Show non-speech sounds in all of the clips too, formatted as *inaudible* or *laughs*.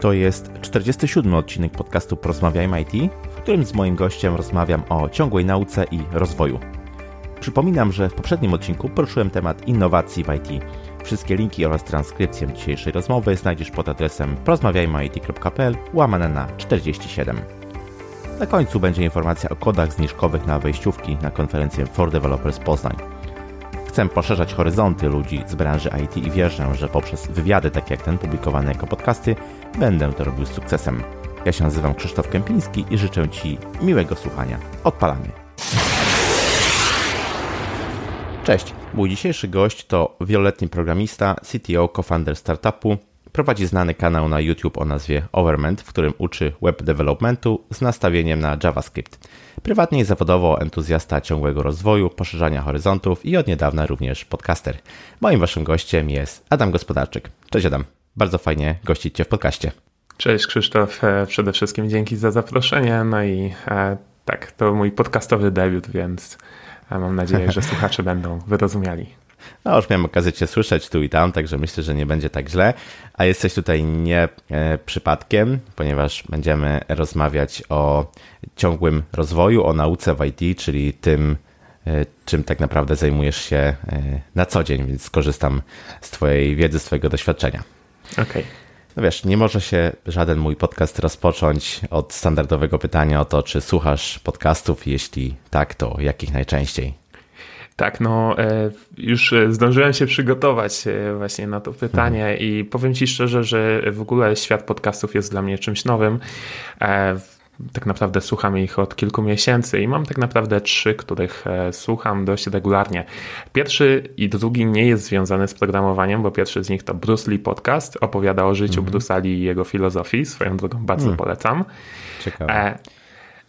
To jest 47 odcinek podcastu Porozmawiajmy IT, w którym z moim gościem rozmawiam o ciągłej nauce i rozwoju. Przypominam, że w poprzednim odcinku poruszyłem temat innowacji w IT. Wszystkie linki oraz transkrypcję dzisiejszej rozmowy znajdziesz pod adresem porozmawiajmyit.pl łamane na 47. Na końcu będzie informacja o kodach zniżkowych na wejściówki na konferencję For Developers Poznań. Chcę poszerzać horyzonty ludzi z branży IT i wierzę, że poprzez wywiady takie jak ten publikowane jako podcasty będę to robił z sukcesem. Ja się nazywam Krzysztof Kępiński i życzę Ci miłego słuchania. Odpalamy. Cześć, mój dzisiejszy gość to wieloletni programista, CTO, co-founder startupu, Prowadzi znany kanał na YouTube o nazwie Overment, w którym uczy web developmentu z nastawieniem na JavaScript. Prywatnie i zawodowo entuzjasta ciągłego rozwoju, poszerzania horyzontów i od niedawna również podcaster. Moim waszym gościem jest Adam Gospodarczyk. Cześć Adam, bardzo fajnie gościć Cię w podcaście. Cześć Krzysztof, e, przede wszystkim dzięki za zaproszenie. No i e, tak, to mój podcastowy debiut, więc e, mam nadzieję, *laughs* że słuchacze będą wyrozumiali. No już miałem okazję Cię słyszeć tu i tam, także myślę, że nie będzie tak źle. A jesteś tutaj nie e, przypadkiem, ponieważ będziemy rozmawiać o ciągłym rozwoju, o nauce w IT, czyli tym, e, czym tak naprawdę zajmujesz się e, na co dzień, więc skorzystam z Twojej wiedzy, z Twojego doświadczenia. Okej. Okay. No wiesz, nie może się żaden mój podcast rozpocząć od standardowego pytania o to, czy słuchasz podcastów, jeśli tak, to jakich najczęściej? Tak, no e, już e, zdążyłem się przygotować e, właśnie na to pytanie mhm. i powiem Ci szczerze, że w ogóle świat podcastów jest dla mnie czymś nowym. Tak naprawdę słucham ich od kilku miesięcy i mam tak naprawdę trzy, których słucham dość regularnie. Pierwszy i drugi nie jest związany z programowaniem, bo pierwszy z nich to Bruce Lee Podcast, opowiada o życiu mhm. Bruce'a Lee i jego filozofii. Swoją drogą bardzo mhm. polecam. Ciekawe.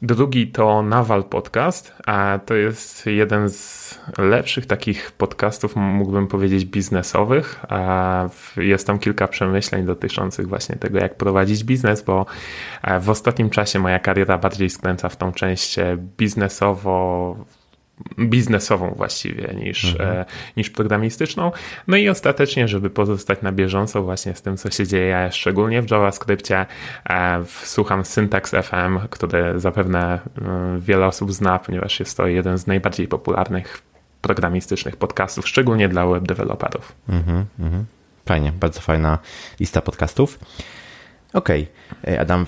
Drugi to Naval Podcast, a to jest jeden z lepszych takich podcastów, mógłbym powiedzieć, biznesowych. Jest tam kilka przemyśleń dotyczących właśnie tego, jak prowadzić biznes, bo e, w ostatnim czasie moja kariera bardziej skręca w tą część e, biznesowo biznesową właściwie niż, mhm. e, niż programistyczną. No i ostatecznie, żeby pozostać na bieżąco właśnie z tym, co się dzieje, szczególnie w JavaScriptie, e, słucham Syntax FM, który zapewne e, wiele osób zna, ponieważ jest to jeden z najbardziej popularnych programistycznych podcastów, szczególnie dla web deweloperów. Mhm, mhm. Fajnie, bardzo fajna lista podcastów. Okej, okay. Adam,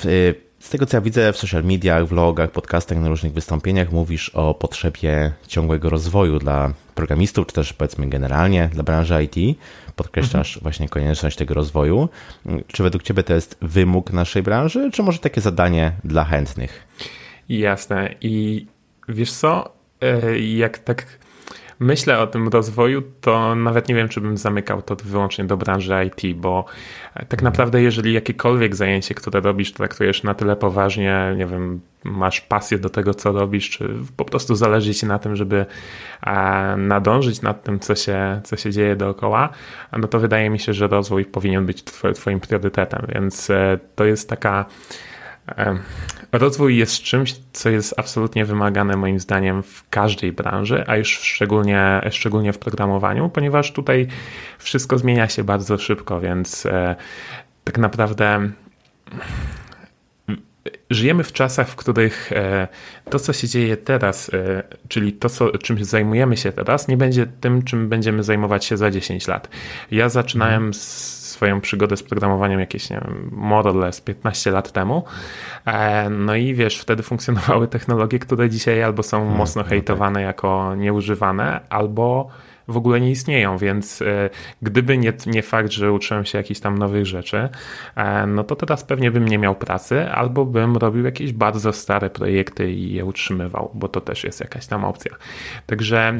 z tego co ja widzę w social mediach, vlogach, podcastach, na różnych wystąpieniach, mówisz o potrzebie ciągłego rozwoju dla programistów, czy też powiedzmy generalnie dla branży IT. Podkreślasz mhm. właśnie konieczność tego rozwoju. Czy według Ciebie to jest wymóg naszej branży, czy może takie zadanie dla chętnych? Jasne. I wiesz co, e, jak tak myślę o tym rozwoju, to nawet nie wiem, czy bym zamykał to wyłącznie do branży IT, bo tak mhm. naprawdę, jeżeli jakiekolwiek zajęcie, które robisz, traktujesz na tyle poważnie, nie wiem, masz pasję do tego, co robisz, czy po prostu zależy ci na tym, żeby nadążyć nad tym, co się, co się dzieje dookoła, no to wydaje mi się, że rozwój powinien być twoim priorytetem, więc e, to jest taka Rozwój jest czymś, co jest absolutnie wymagane moim zdaniem w każdej branży, a już szczególnie, szczególnie w programowaniu, ponieważ tutaj wszystko zmienia się bardzo szybko, więc e, tak naprawdę żyjemy w czasach, w których e, to, co się dzieje teraz, e, czyli to, co, czym zajmujemy się teraz, nie będzie tym, czym będziemy zajmować się za 10 lat. Ja zaczynałem mhm. z swoją przygodę z programowaniem jakieś, nie wiem, more or less 15 lat temu. E, no i wiesz, wtedy funkcjonowały technologie, które dzisiaj albo są hmm, mocno no hejtowane tak. jako nieużywane, albo w ogóle nie istnieją, więc e, gdyby nie, nie fakt, że uczyłem się jakichś tam nowych rzeczy, e, no to teraz pewnie bym nie miał pracy, albo bym robił jakieś bardzo stare projekty i je utrzymywał, bo to też jest jakaś tam opcja. Także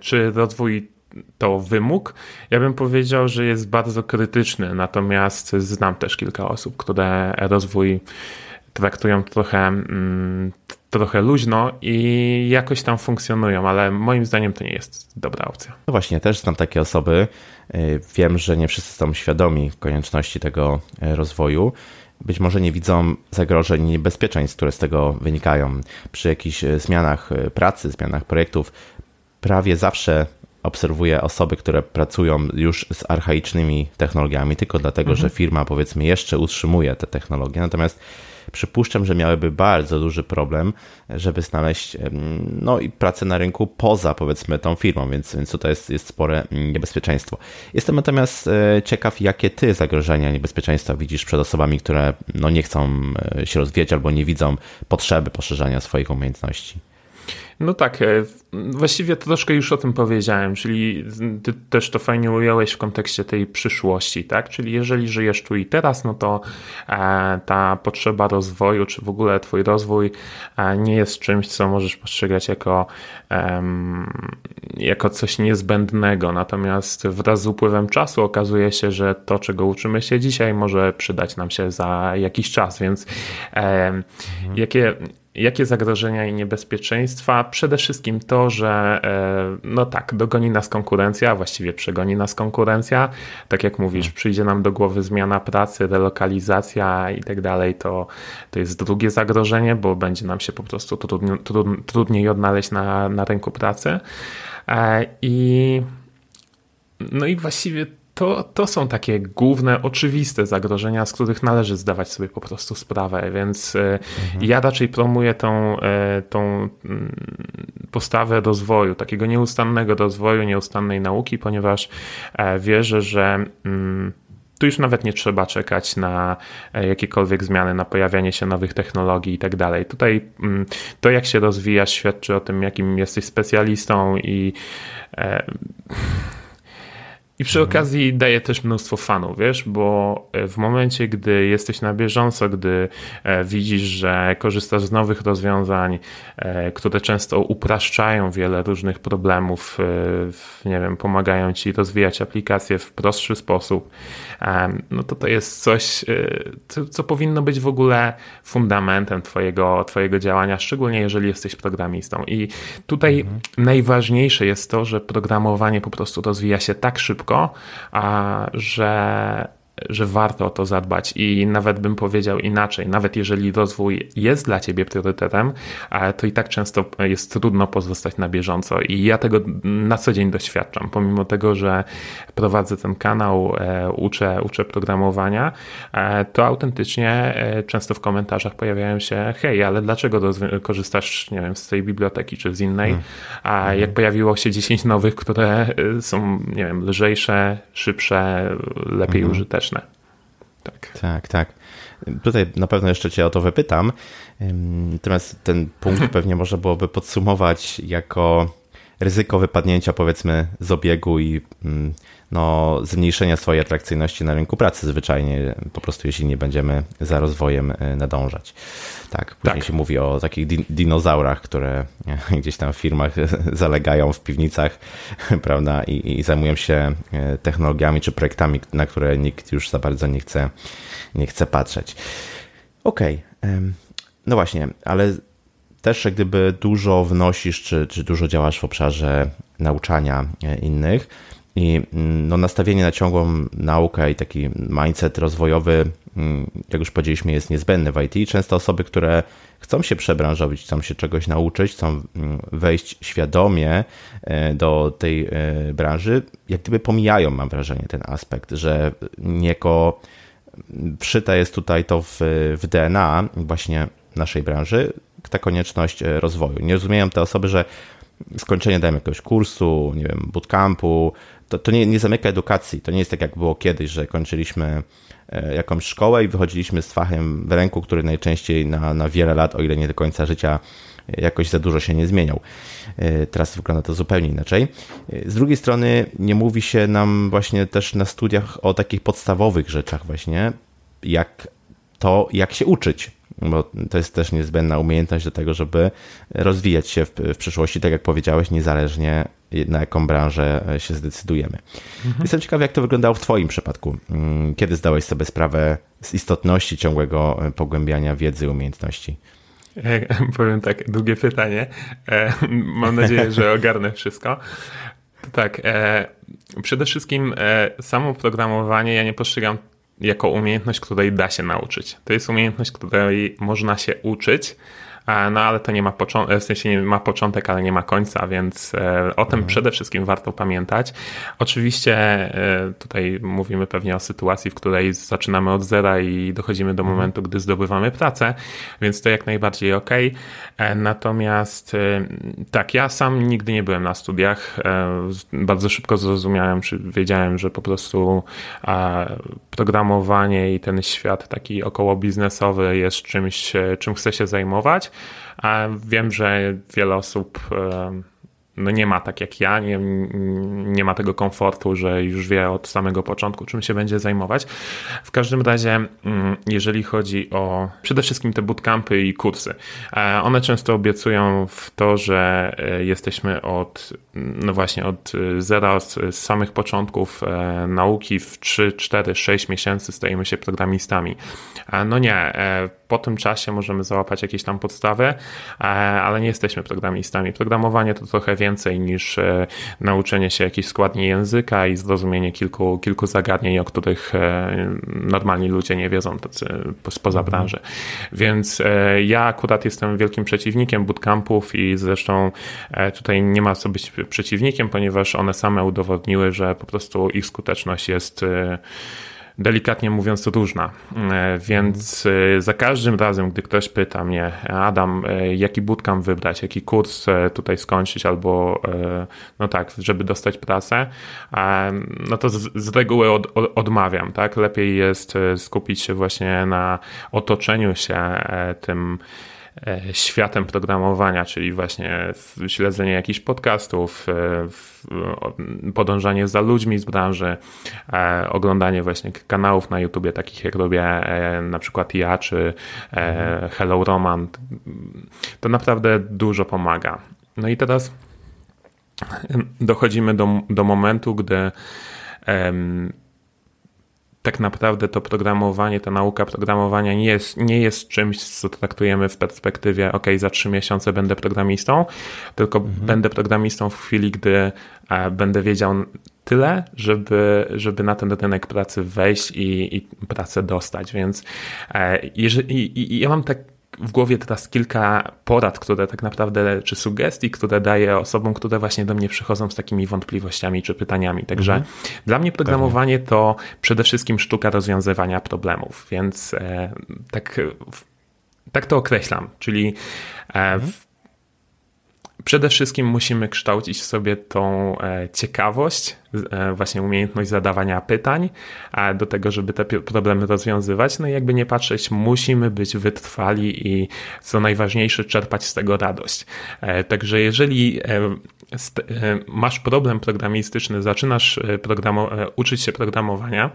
czy rozwój to wymóg. Ja bym powiedział, że jest bardzo krytyczny, natomiast znam też kilka osób, które rozwój traktują trochę, mm, trochę luźno i jakoś tam funkcjonują, ale moim zdaniem to nie jest dobra opcja. No właśnie, też znam takie osoby. Y, wiem, że nie wszyscy są świadomi konieczności tego y, rozwoju. Być może nie widzą zagrożeń i niebezpieczeństw, które z tego wynikają. Przy jakichś y, zmianach pracy, zmianach projektów, prawie zawsze obserwuję osoby, które pracują już z archaicznymi technologiami, tylko dlatego, mhm. że firma powiedzmy jeszcze utrzymuje te technologie. Natomiast przypuszczam, że miałyby bardzo duży problem, żeby znaleźć no, i pracę na rynku poza powiedzmy tą firmą, więc, więc tutaj jest, jest spore niebezpieczeństwo. Jestem natomiast e, ciekaw, jakie ty zagrożenia, niebezpieczeństwa widzisz przed osobami, które no, nie chcą e, się rozwijać albo nie widzą potrzeby poszerzania swoich umiejętności. No tak, e, właściwie troszkę już o tym powiedziałem, czyli ty też to fajnie ująłeś w kontekście tej przyszłości, tak? Czyli jeżeli żyjesz tu i teraz, no to e, ta potrzeba rozwoju, czy w ogóle twój rozwój e, nie jest czymś, co możesz postrzegać jako, jako coś niezbędnego. Natomiast wraz z upływem czasu okazuje się, że to, czego uczymy się dzisiaj, może przydać nam się za jakiś czas, więc mhm. jakie Jakie zagrożenia i niebezpieczeństwa? Przede wszystkim to, że e, no tak, dogoni nas konkurencja, właściwie przegoni nas konkurencja. Tak jak mówisz, przyjdzie nam do głowy zmiana pracy, relokalizacja i tak dalej, to, jest drugie zagrożenie, bo będzie nam się po prostu trudniej, trudniej odnaleźć na, na rynku pracy. E, I no i właściwie to, to są takie główne, oczywiste zagrożenia, z których należy zdawać sobie po prostu sprawę, więc e, mhm. ja raczej promuję tą, e, tą mm, postawę rozwoju, takiego nieustannego rozwoju, nieustannej nauki, ponieważ e, wierzę, że mm, tu już nawet nie trzeba czekać na jakiekolwiek zmiany, na pojawianie się nowych technologii i tak dalej. Tutaj mm, to, jak się rozwijasz, świadczy o tym, jakim jesteś specjalistą i i przy mhm. okazji daje też mnóstwo fanów, wiesz, bo e, w momencie, gdy jesteś na bieżąco, gdy e, widzisz, że korzystasz z nowych rozwiązań, e, które często upraszczają wiele różnych problemów, nie wiem, pomagają ci rozwijać aplikacje w prostszy sposób, no to to jest coś, co, co powinno być w ogóle fundamentem twojego, twojego działania, szczególnie jeżeli jesteś programistą. I tutaj mhm. najważniejsze jest to, że programowanie po prostu rozwija się tak szybko, szybko, że że warto o to zadbać i nawet bym powiedział inaczej, nawet jeżeli rozwój jest dla ciebie priorytetem, to i tak często jest trudno pozostać na bieżąco i ja tego na co dzień doświadczam, pomimo tego, że prowadzę ten kanał, e, uczę, uczę programowania, e, to autentycznie e, często w komentarzach pojawiają się hej, ale dlaczego korzystasz, nie wiem, z tej biblioteki czy z innej, hmm. a jak hmm. pojawiło się 10 nowych, które są, nie wiem, lżejsze, szybsze, lepiej hmm. użyteczne, tak. Tak, tak. Tutaj na pewno jeszcze Cię o to wypytam. Natomiast ten punkt *laughs* pewnie można byłoby podsumować jako ryzyko wypadnięcia powiedzmy z obiegu i mm, no, zmniejszenia swojej atrakcyjności na rynku pracy zwyczajnie, po prostu jeśli nie będziemy za rozwojem e, nadążać. Tak, później tak. się mówi o takich dinozaurach, które *laughs* gdzieś tam w firmach *laughs* zalegają w piwnicach, *laughs* prawda, i, i zajmują się e, technologiami czy projektami, na które nikt już za bardzo nie chce, nie chce patrzeć. Okej, okay. no właśnie, ale też gdyby dużo wnosisz, czy, czy dużo działasz w obszarze nauczania e, innych i mm, no, nastawienie na ciągłą naukę i taki mindset rozwojowy, mm, jak już powiedzieliśmy, jest niezbędny w IT. Często osoby, które chcą się przebranżowić, chcą się czegoś nauczyć, chcą mm, wejść świadomie e, do tej e, branży, jak gdyby pomijają, mam wrażenie, ten aspekt, że niejako wszyte jest tutaj to w, w DNA właśnie naszej branży, ta konieczność e, rozwoju. Nie rozumieją te osoby, że skończenie dajmy jakiegoś kursu, nie wiem, bootcampu, to, to nie, nie zamyka edukacji. To nie jest tak, jak było kiedyś, że kończyliśmy e, jakąś szkołę i wychodziliśmy z fachem w ręku, który najczęściej na, na wiele lat, o ile nie do końca życia, jakoś za dużo się nie zmieniał. E, teraz wygląda to zupełnie inaczej. Z drugiej strony nie mówi się nam właśnie też na studiach o takich podstawowych rzeczach właśnie, jak to, jak się uczyć bo to jest też niezbędna umiejętność do tego, żeby rozwijać się w, w przyszłości, tak jak powiedziałeś, niezależnie na jaką branżę się zdecydujemy. Mhm. Jestem ciekawy, jak to wyglądało w Twoim przypadku. Mm, kiedy zdałeś sobie sprawę z istotności ciągłego pogłębiania wiedzy i umiejętności? E, *laughs* powiem tak, długie pytanie. E, *laughs* mam nadzieję, że *laughs* ogarnę wszystko. Tak, e, przede wszystkim samo programowanie ja nie postrzegam jako umiejętność, której da się nauczyć. To jest umiejętność, której można się uczyć, no ale to nie ma początek, w sensie nie ma początek, ale nie ma końca, więc o tym mhm. przede wszystkim warto pamiętać. Oczywiście tutaj mówimy pewnie o sytuacji, w której zaczynamy od zera i dochodzimy do mhm. momentu, gdy zdobywamy pracę, więc to jak najbardziej ok. Natomiast tak, ja sam nigdy nie byłem na studiach. Bardzo szybko zrozumiałem, czy wiedziałem, że po prostu programowanie i ten świat taki około biznesowy jest czymś, czym chcę się zajmować. Wiem, że wiele osób no nie ma tak jak ja, nie, nie ma tego komfortu, że już wie od samego początku, czym się będzie zajmować. W każdym razie, mm, jeżeli chodzi o przede wszystkim te bootcampy i kursy, e, one często obiecują w to, że e, jesteśmy od, no właśnie, od zera, z, z samych początków e, nauki w 3, 4, 6 miesięcy stajemy się programistami. No nie, po tym czasie możemy załapać jakieś tam podstawy, ale nie jesteśmy programistami. Programowanie to trochę więcej więcej niż e, nauczenie się jakichś składni języka i zrozumienie kilku, kilku zagadnień, o których e, normalni ludzie nie wiedzą tacy spoza mhm. branży. Więc e, ja akurat jestem wielkim przeciwnikiem bootcampów i zresztą tutaj nie ma co być przeciwnikiem, ponieważ one same udowodniły, że po prostu ich skuteczność jest delikatnie mówiąc różna. E, więc e, za każdym razem, gdy ktoś pyta mnie, Adam, e, jaki bootcamp wybrać, jaki kurs tutaj skończyć, albo no tak, żeby dostać pracę, no to z, reguły od, od, odmawiam, tak? Lepiej jest skupić się właśnie na otoczeniu się tym światem programowania, czyli właśnie śledzenie jakichś podcastów, e, podążanie za ludźmi z branży, e, oglądanie właśnie kanałów na YouTubie, takich jak robię na przykład ja, czy Hello Roman. To naprawdę dużo pomaga. No i teraz dochodzimy do, do momentu, gdy tak naprawdę to programowanie, ta nauka programowania nie jest, nie jest czymś, co traktujemy w perspektywie, ok, za trzy miesiące będę programistą, tylko mhm. będę programistą w chwili, gdy e, będę wiedział tyle, żeby, żeby na ten rynek pracy wejść i, i pracę dostać. Więc e, jeżeli, i, i ja mam tak w głowie teraz kilka porad, które tak naprawdę, czy sugestii, które daję osobom, które właśnie do mnie przychodzą z takimi wątpliwościami czy pytaniami. Także mhm. dla mnie programowanie Pewnie. to przede wszystkim sztuka rozwiązywania problemów, więc e, tak, tak to określam. Czyli e, mhm. Przede wszystkim musimy kształcić w sobie tą e, ciekawość, e, właśnie umiejętność zadawania pytań, do tego, żeby te problemy rozwiązywać. No i jakby nie patrzeć, musimy być wytrwali i co najważniejsze, czerpać z tego radość. E, także jeżeli masz problem programistyczny, zaczynasz uczyć się programowania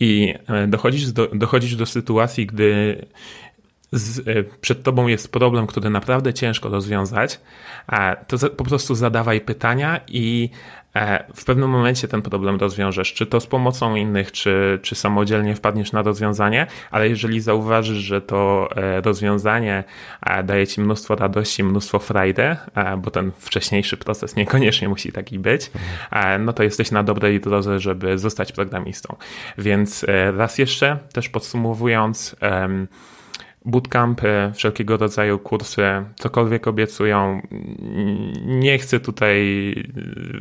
i dochodzisz do, dochodzisz do sytuacji, gdy z, e, przed tobą jest problem, który naprawdę ciężko rozwiązać, to po prostu zadawaj pytania i e, w pewnym momencie ten problem rozwiążesz, czy to z pomocą innych, czy, czy samodzielnie wpadniesz na rozwiązanie, ale jeżeli zauważysz, że to e, rozwiązanie daje ci mnóstwo radości, mnóstwo frajdy, bo ten wcześniejszy proces niekoniecznie musi taki być, no to jesteś na dobrej drodze, żeby zostać programistą. Więc raz jeszcze, też podsumowując, bootcampy, wszelkiego rodzaju kursy, cokolwiek obiecują. Nie chcę tutaj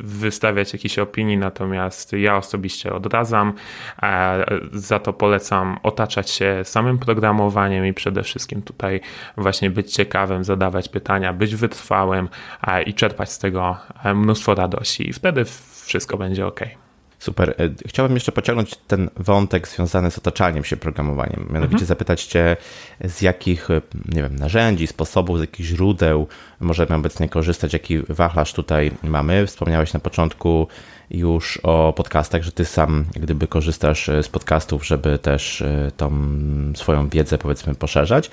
wystawiać jakichś opinii, natomiast ja osobiście odradzam. Za to polecam otaczać się samym programowaniem i przede wszystkim tutaj właśnie być ciekawym, zadawać pytania, być wytrwałym i czerpać z tego mnóstwo radości. I wtedy wszystko będzie ok. Super. E, chciałbym jeszcze pociągnąć ten wątek związany z otaczaniem się programowaniem. Mianowicie mhm. zapytać Cię, z jakich e, nie wiem, narzędzi, sposobów, z jakich źródeł możemy obecnie korzystać, jaki wachlarz tutaj mamy. Wspomniałeś na początku już o podcastach, że Ty sam gdyby korzystasz e, z podcastów, żeby też tą swoją wiedzę powiedzmy poszerzać.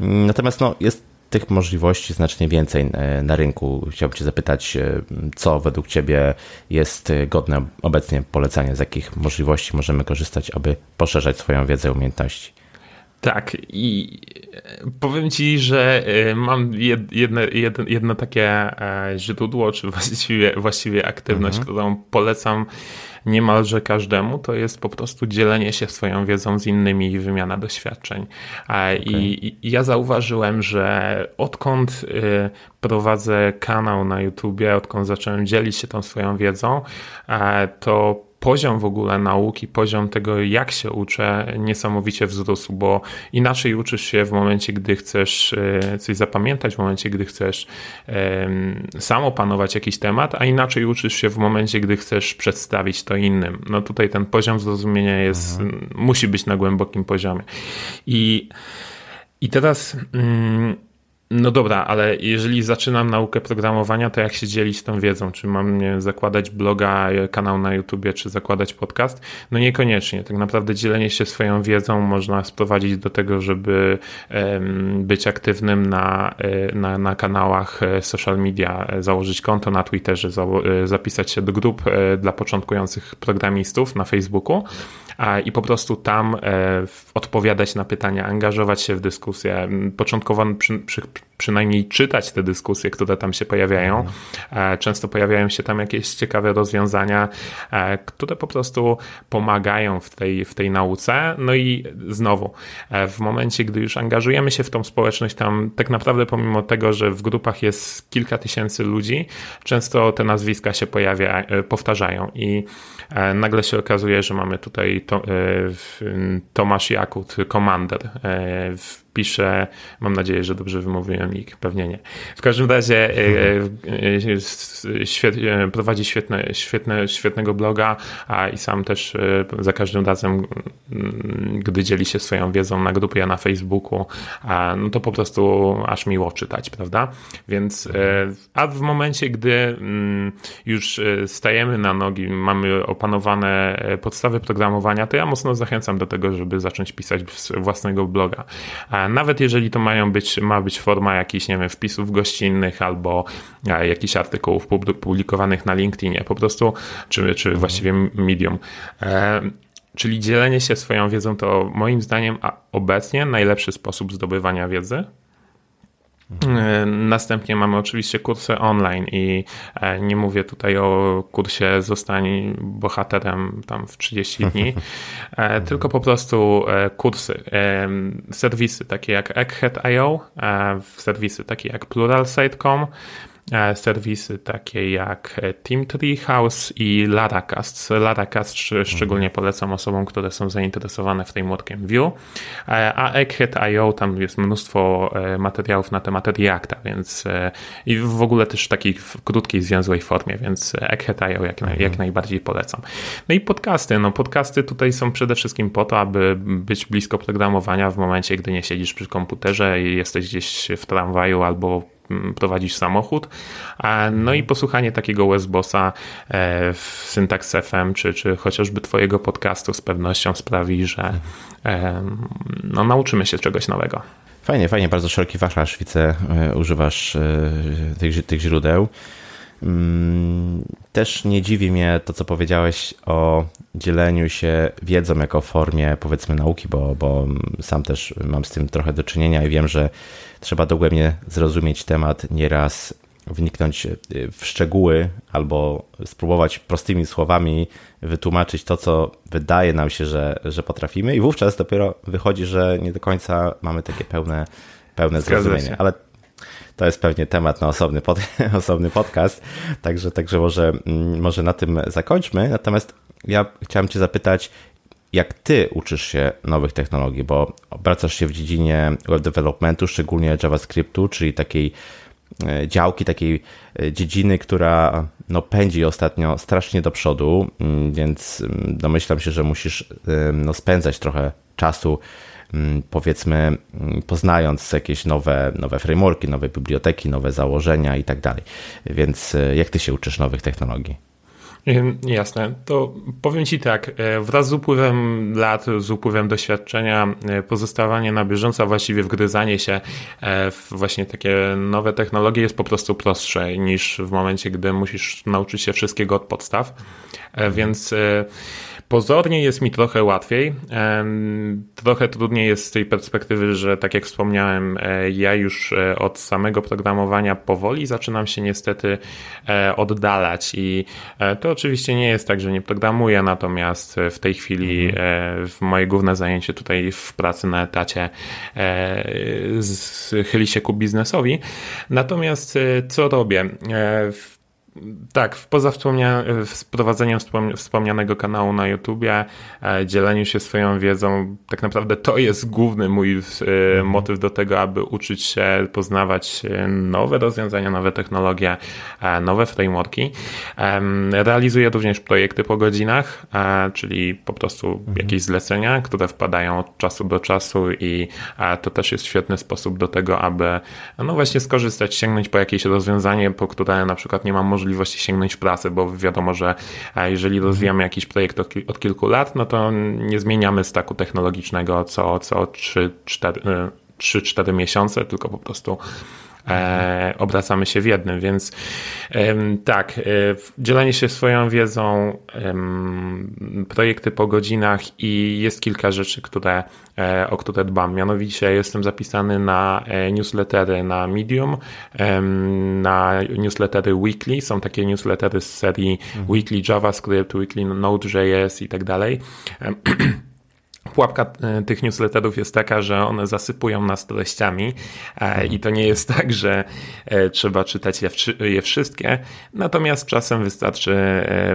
Natomiast no, jest tych możliwości znacznie więcej e, na rynku. Chciałbym Cię zapytać, e, co według Ciebie jest godne obecnie polecenia, z jakich możliwości możemy korzystać, aby poszerzać swoją wiedzę i umiejętności? Tak, i powiem ci, że mam jedno, jedno, jedno takie źródło, czy *laughs* właściwie, właściwie aktywność, mhm. którą polecam niemalże każdemu, to jest po prostu dzielenie się swoją wiedzą z innymi i wymiana doświadczeń. Okay. I, I, ja zauważyłem, że odkąd y, prowadzę kanał na YouTubie, odkąd zacząłem dzielić się tą swoją wiedzą, to poziom w ogóle nauki, poziom tego, jak się uczę, niesamowicie wzrósł, bo inaczej uczysz się w momencie, gdy chcesz e, coś zapamiętać, w momencie, gdy chcesz sam opanować jakiś temat, a inaczej uczysz się w momencie, gdy chcesz przedstawić to innym. No tutaj ten poziom zrozumienia jest, mhm. musi być na głębokim poziomie. I, i teraz. Mm, no dobra, ale jeżeli zaczynam naukę programowania, to jak się dzielić tą wiedzą? Czy mam nie, zakładać bloga, kanał na YouTubie, czy zakładać podcast? No niekoniecznie. Tak naprawdę dzielenie się swoją wiedzą można sprowadzić do tego, żeby um, być aktywnym na, e, na, na kanałach e, social media, e, założyć konto na Twitterze, zapisać się do grup dla początkujących programistów na Facebooku i po prostu tam odpowiadać na pytania, angażować się w dyskusję. Początkowo przy, przy, przynajmniej czytać te dyskusje, które tam się pojawiają. Mhm. E, często pojawiają się tam jakieś ciekawe rozwiązania, e, które po prostu pomagają w tej, w tej nauce. No i znowu, e, w momencie, gdy już angażujemy się w tą społeczność, tam tak naprawdę pomimo tego, że w grupach jest kilka tysięcy ludzi, często te nazwiska się pojawia, powtarzają i nagle się okazuje, że mamy tutaj to, Tomasz Jakut, Commander, pisze, mam nadzieję, że dobrze wymówiłem nick, pewnie nie. W każdym razie e, e, e, prowadzi świetne, świetne, świetnego bloga a i sam też za każdym razem, mm, gdy dzieli się swoją wiedzą na grupie, na Facebooku, no to po prostu aż miło czytać, prawda? Więc, a w momencie, gdy mm, już stajemy na nogi, mamy opanowane podstawy programowania, to ja mocno zachęcam do tego, żeby zacząć pisać własnego bloga nawet jeżeli to mają być, ma być forma jakichś, nie wiem, wpisów gościnnych albo jakichś artykułów publikowanych na LinkedInie po prostu, czy, czy właściwie Medium. E, czyli dzielenie się swoją wiedzą to moim zdaniem obecnie najlepszy sposób zdobywania wiedzy. E, następnie mamy oczywiście kursy online i e, nie mówię tutaj o kursie zostań bohaterem tam w 30 dni, *laughs* e, tylko po prostu kursy, serwisy takie jak Egghead.io, serwisy takie jak pluralsite.com, serwisy takie jak Team Treehouse i Laracast. Laracast szczególnie polecam osobom, które są zainteresowane w tej młotkiem View, e, a Egghead.io tam jest mnóstwo e, materiałów na temat Reacta, więc i w ogóle też w takiej krótkiej, zwięzłej formie, więc Egghead.io jak, mhm. jak najbardziej polecam. No i podcasty. No podcasty tutaj są przede wszystkim po to, aby być blisko programowania w momencie, gdy nie siedzisz przy komputerze i jesteś gdzieś w tramwaju albo prowadzisz samochód. No i posłuchanie takiego Westbossa e, w Syntax FM, czy, czy chociażby twojego podcastu z pewnością sprawi, że no, nauczymy się czegoś nowego. Fajnie, fajnie, bardzo szeroki wachlarz widzę, e, używasz e, tych, tych źródeł. Mm, też nie dziwi mnie to, co powiedziałeś o dzieleniu się wiedzą jako formie, powiedzmy, nauki, bo, bo sam też mam z tym trochę do czynienia i wiem, że trzeba dogłębnie zrozumieć temat, nieraz wniknąć w szczegóły albo spróbować prostymi słowami wytłumaczyć to, co wydaje nam się, że, że potrafimy, i wówczas dopiero wychodzi, że nie do końca mamy takie pełne, pełne zrozumienie. Ale to jest pewnie temat na osobny, pod, *laughs* osobny podcast, także, także może, mm, może na tym zakończmy. Natomiast ja chciałem Cię zapytać, jak Ty uczysz się nowych technologii, bo obracasz się w dziedzinie web developmentu, szczególnie JavaScriptu, czyli takiej e, działki, takiej e, dziedziny, która no, pędzi ostatnio strasznie do przodu, mm, więc mm, domyślam się, że musisz no, spędzać trochę czasu powiedzmy mm, poznając jakieś nowe, nowe frameworki, nowe biblioteki, nowe założenia i tak dalej. Więc e, jak ty się uczysz nowych technologii? Jasne. To powiem Ci tak, e, wraz z upływem lat, z upływem doświadczenia, e, pozostawanie na bieżąco, a właściwie wgryzanie się w właśnie takie nowe technologie jest po prostu prostsze niż w momencie, gdy musisz nauczyć się wszystkiego od podstaw. Więc Pozornie jest mi trochę łatwiej. Trochę trudniej jest z tej perspektywy, że tak jak wspomniałem, e, ja już e, od samego programowania powoli zaczynam się niestety e, oddalać i to oczywiście nie jest tak, że nie programuję, natomiast w tej chwili mhm. w moje główne zajęcie tutaj w pracy na etacie chyli się ku biznesowi. Natomiast co robię? Tak, poza wspomnia wprowadzeniem wspomnianego kanału na YouTubie, e, dzieleniu się swoją wiedzą, tak naprawdę to jest główny mój e, mhm. motyw do tego, aby uczyć się, poznawać nowe rozwiązania, nowe technologie, e, nowe frameworki. Realizuję również projekty po godzinach, czyli po prostu mhm. jakieś zlecenia, które wpadają od czasu do czasu i to też jest świetny sposób do tego, aby no właśnie skorzystać, sięgnąć po jakieś rozwiązanie, po które na przykład nie mam możliwości możliwości sięgnąć w pracę, bo wiadomo, że jeżeli rozwijamy jakiś projekt od, od kilku lat, no to nie zmieniamy staku technologicznego co, co 3-4 miesiące, tylko po prostu e, obracamy się w jednym, więc tak, e, dzielenie się swoją wiedzą, projekty po godzinach i jest kilka rzeczy, które, e, o które dbam. Mianowicie jestem zapisany na e, newslettery na Medium, na newslettery weekly, są takie newslettery z serii mhm. weekly JavaScript, weekly Node.js i tak dalej. *clears throat* Pułapka e, tych newsletterów jest taka, że one zasypują nas treściami e, i to nie jest *laughs* tak, że e, trzeba czytać je wszystkie, natomiast czasem wystarczy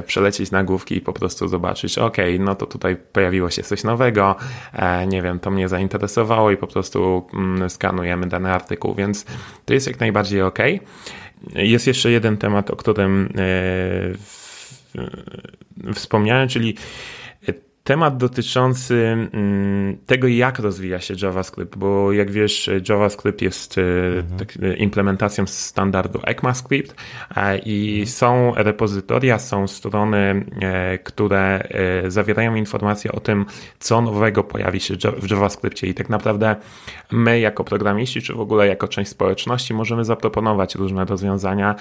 przelecieć nagłówki i po prostu zobaczyć, ok, no to tutaj pojawiło się coś nowego, nie wiem, to mnie zainteresowało i po prostu mm, skanujemy dany artykuł, więc to jest jak najbardziej ok. Jest jeszcze jeden temat, o którym wspomniałem, czyli temat dotyczący mm, tego, jak rozwija się JavaScript, bo jak wiesz, JavaScript jest e, mhm. tak, e, implementacją standardu ECMAScript i mhm. są repozytoria, są strony, e, które zawierają informacje o tym, co nowego pojawi się w JavaScriptie i tak naprawdę my jako programiści, czy w ogóle jako część społeczności możemy zaproponować różne rozwiązania.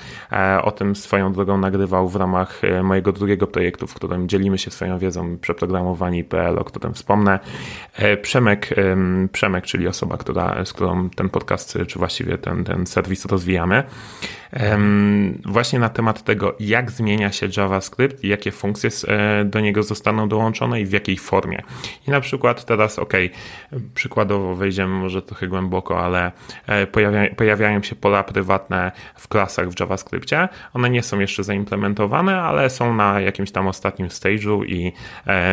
O tym swoją drogą nagrywał w ramach mojego drugiego projektu, w którym dzielimy się swoją wiedzą przeprogramowaną PL, o którym wspomnę. E, Przemek, Przemek, czyli osoba, która, z którą ten podcast, czy właściwie ten, ten serwis rozwijamy, właśnie na temat tego, jak zmienia się JavaScript jakie funkcje e, do niego zostaną dołączone i w jakiej formie. I na przykład teraz, ok, przykładowo wejdziemy może trochę głęboko, ale e, pojawia, pojawiają się pola prywatne w klasach w JavaScriptie. One nie są jeszcze zaimplementowane, ale są na jakimś tam ostatnim stage'u i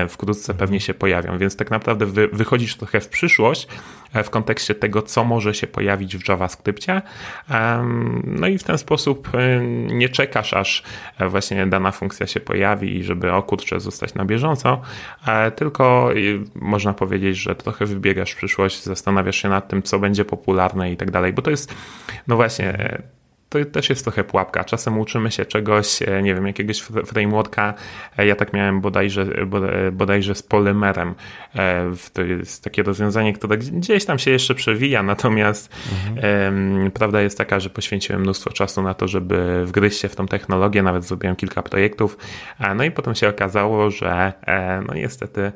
wkrótce wkrótce pewnie się pojawią, więc tak naprawdę wy, wychodzisz trochę w przyszłość e, w kontekście tego, co może się pojawić w JavaScriptie. No i w ten sposób e, nie czekasz, aż e, właśnie dana funkcja się pojawi i żeby o kurczę zostać na bieżąco, tylko można powiedzieć, że trochę wybiegasz w przyszłość, zastanawiasz się nad tym, co będzie popularne i tak dalej, bo to jest, no właśnie, to też jest trochę pułapka. Czasem uczymy się czegoś, e, nie wiem, jakiegoś frameworka. E, ja tak miałem bodajże, bodajże z polymerem. E, to jest takie rozwiązanie, które gdzieś tam się jeszcze przewija, natomiast mhm. prawda jest taka, że poświęciłem mnóstwo czasu na to, żeby wgryźć się w tą technologię, nawet zrobiłem kilka projektów. No i potem się okazało, że no niestety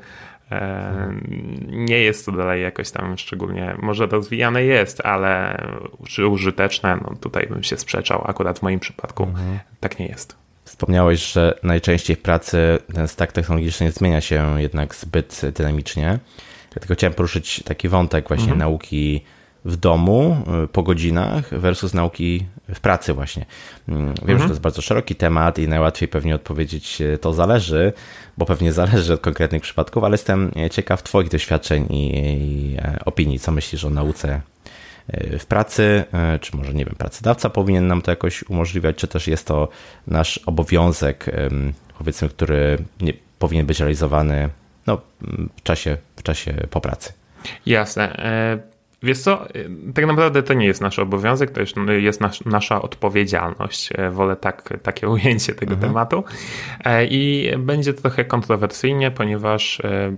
nie jest to dalej jakoś tam szczególnie, może rozwijane jest, ale czy użyteczne, no tutaj bym się sprzeczał. Akurat w moim przypadku mhm. tak nie jest. Wspomniałeś, że najczęściej w pracy ten stack technologiczny zmienia się jednak zbyt dynamicznie. Dlatego chciałem poruszyć taki wątek właśnie mhm. nauki w domu y, po godzinach versus nauki w pracy właśnie. Mm, wiem, mhm. że to jest bardzo szeroki temat i najłatwiej pewnie odpowiedzieć y, to zależy, bo pewnie *laughs* zależy od konkretnych przypadków, ale jestem e, ciekaw Twoich doświadczeń i, i e, opinii. Co myślisz o nauce e, w pracy, czy może, nie wiem, pracodawca powinien nam to jakoś umożliwiać, czy też jest to nasz obowiązek, powiedzmy, który nie, powinien być realizowany no, w, czasie, w czasie po pracy. Jasne. Wiesz co, tak naprawdę to nie jest nasz obowiązek, to jest nas, nasza odpowiedzialność. E, wolę tak, takie *laughs* ujęcie tego mhm. tematu. E, I będzie trochę kontrowersyjnie, ponieważ e,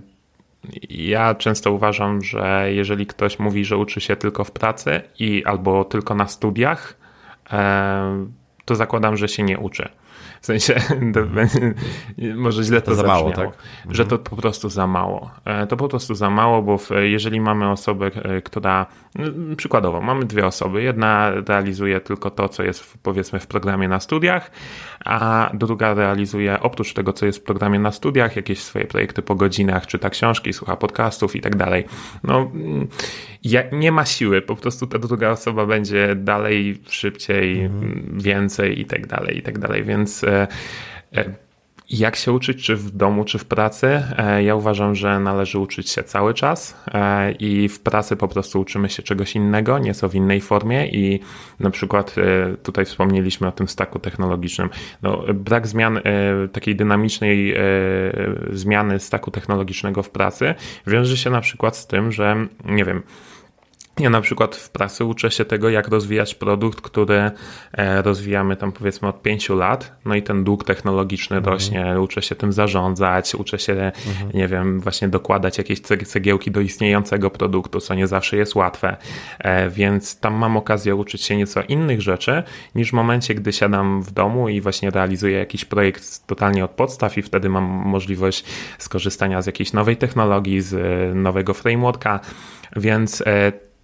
ja często uważam, że jeżeli ktoś mówi, że uczy się tylko w pracy i albo tylko na studiach, to zakładam, że się nie uczy. W sensie, może źle to, to za mało, tak? Że to po prostu za mało. E, to po prostu za mało, bo jeżeli mamy osobę, e, która, przykładowo, mamy dwie osoby, jedna realizuje tylko to, co jest powiedzmy w programie na studiach, a druga realizuje oprócz tego, co jest w programie na studiach, jakieś swoje projekty po godzinach, czyta książki, słucha podcastów i tak dalej. No, nie ma siły, po prostu ta druga osoba będzie dalej, szybciej, mhm. więcej i tak dalej, i tak dalej, więc e, jak się uczyć, czy w domu, czy w pracy? E, ja uważam, że należy uczyć się cały czas e, i w pracy po prostu uczymy się czegoś innego, nieco w innej formie i na przykład e, tutaj wspomnieliśmy o tym staku technologicznym. No, brak zmian, takiej dynamicznej zmiany staku technologicznego w pracy wiąże się na przykład z tym, że nie wiem, ja na przykład w pracy uczę się tego, jak rozwijać produkt, który e, rozwijamy tam powiedzmy od pięciu lat, no i ten dług technologiczny mhm. rośnie, uczę się tym zarządzać, uczę się, mhm. nie wiem, właśnie dokładać jakieś cegiełki do istniejącego produktu, co nie zawsze jest łatwe, e, więc tam mam okazję uczyć się nieco innych rzeczy, niż w momencie, gdy siadam w domu i właśnie realizuję jakiś projekt totalnie od podstaw i wtedy mam możliwość skorzystania z jakiejś nowej technologii, z e, nowego frameworka, więc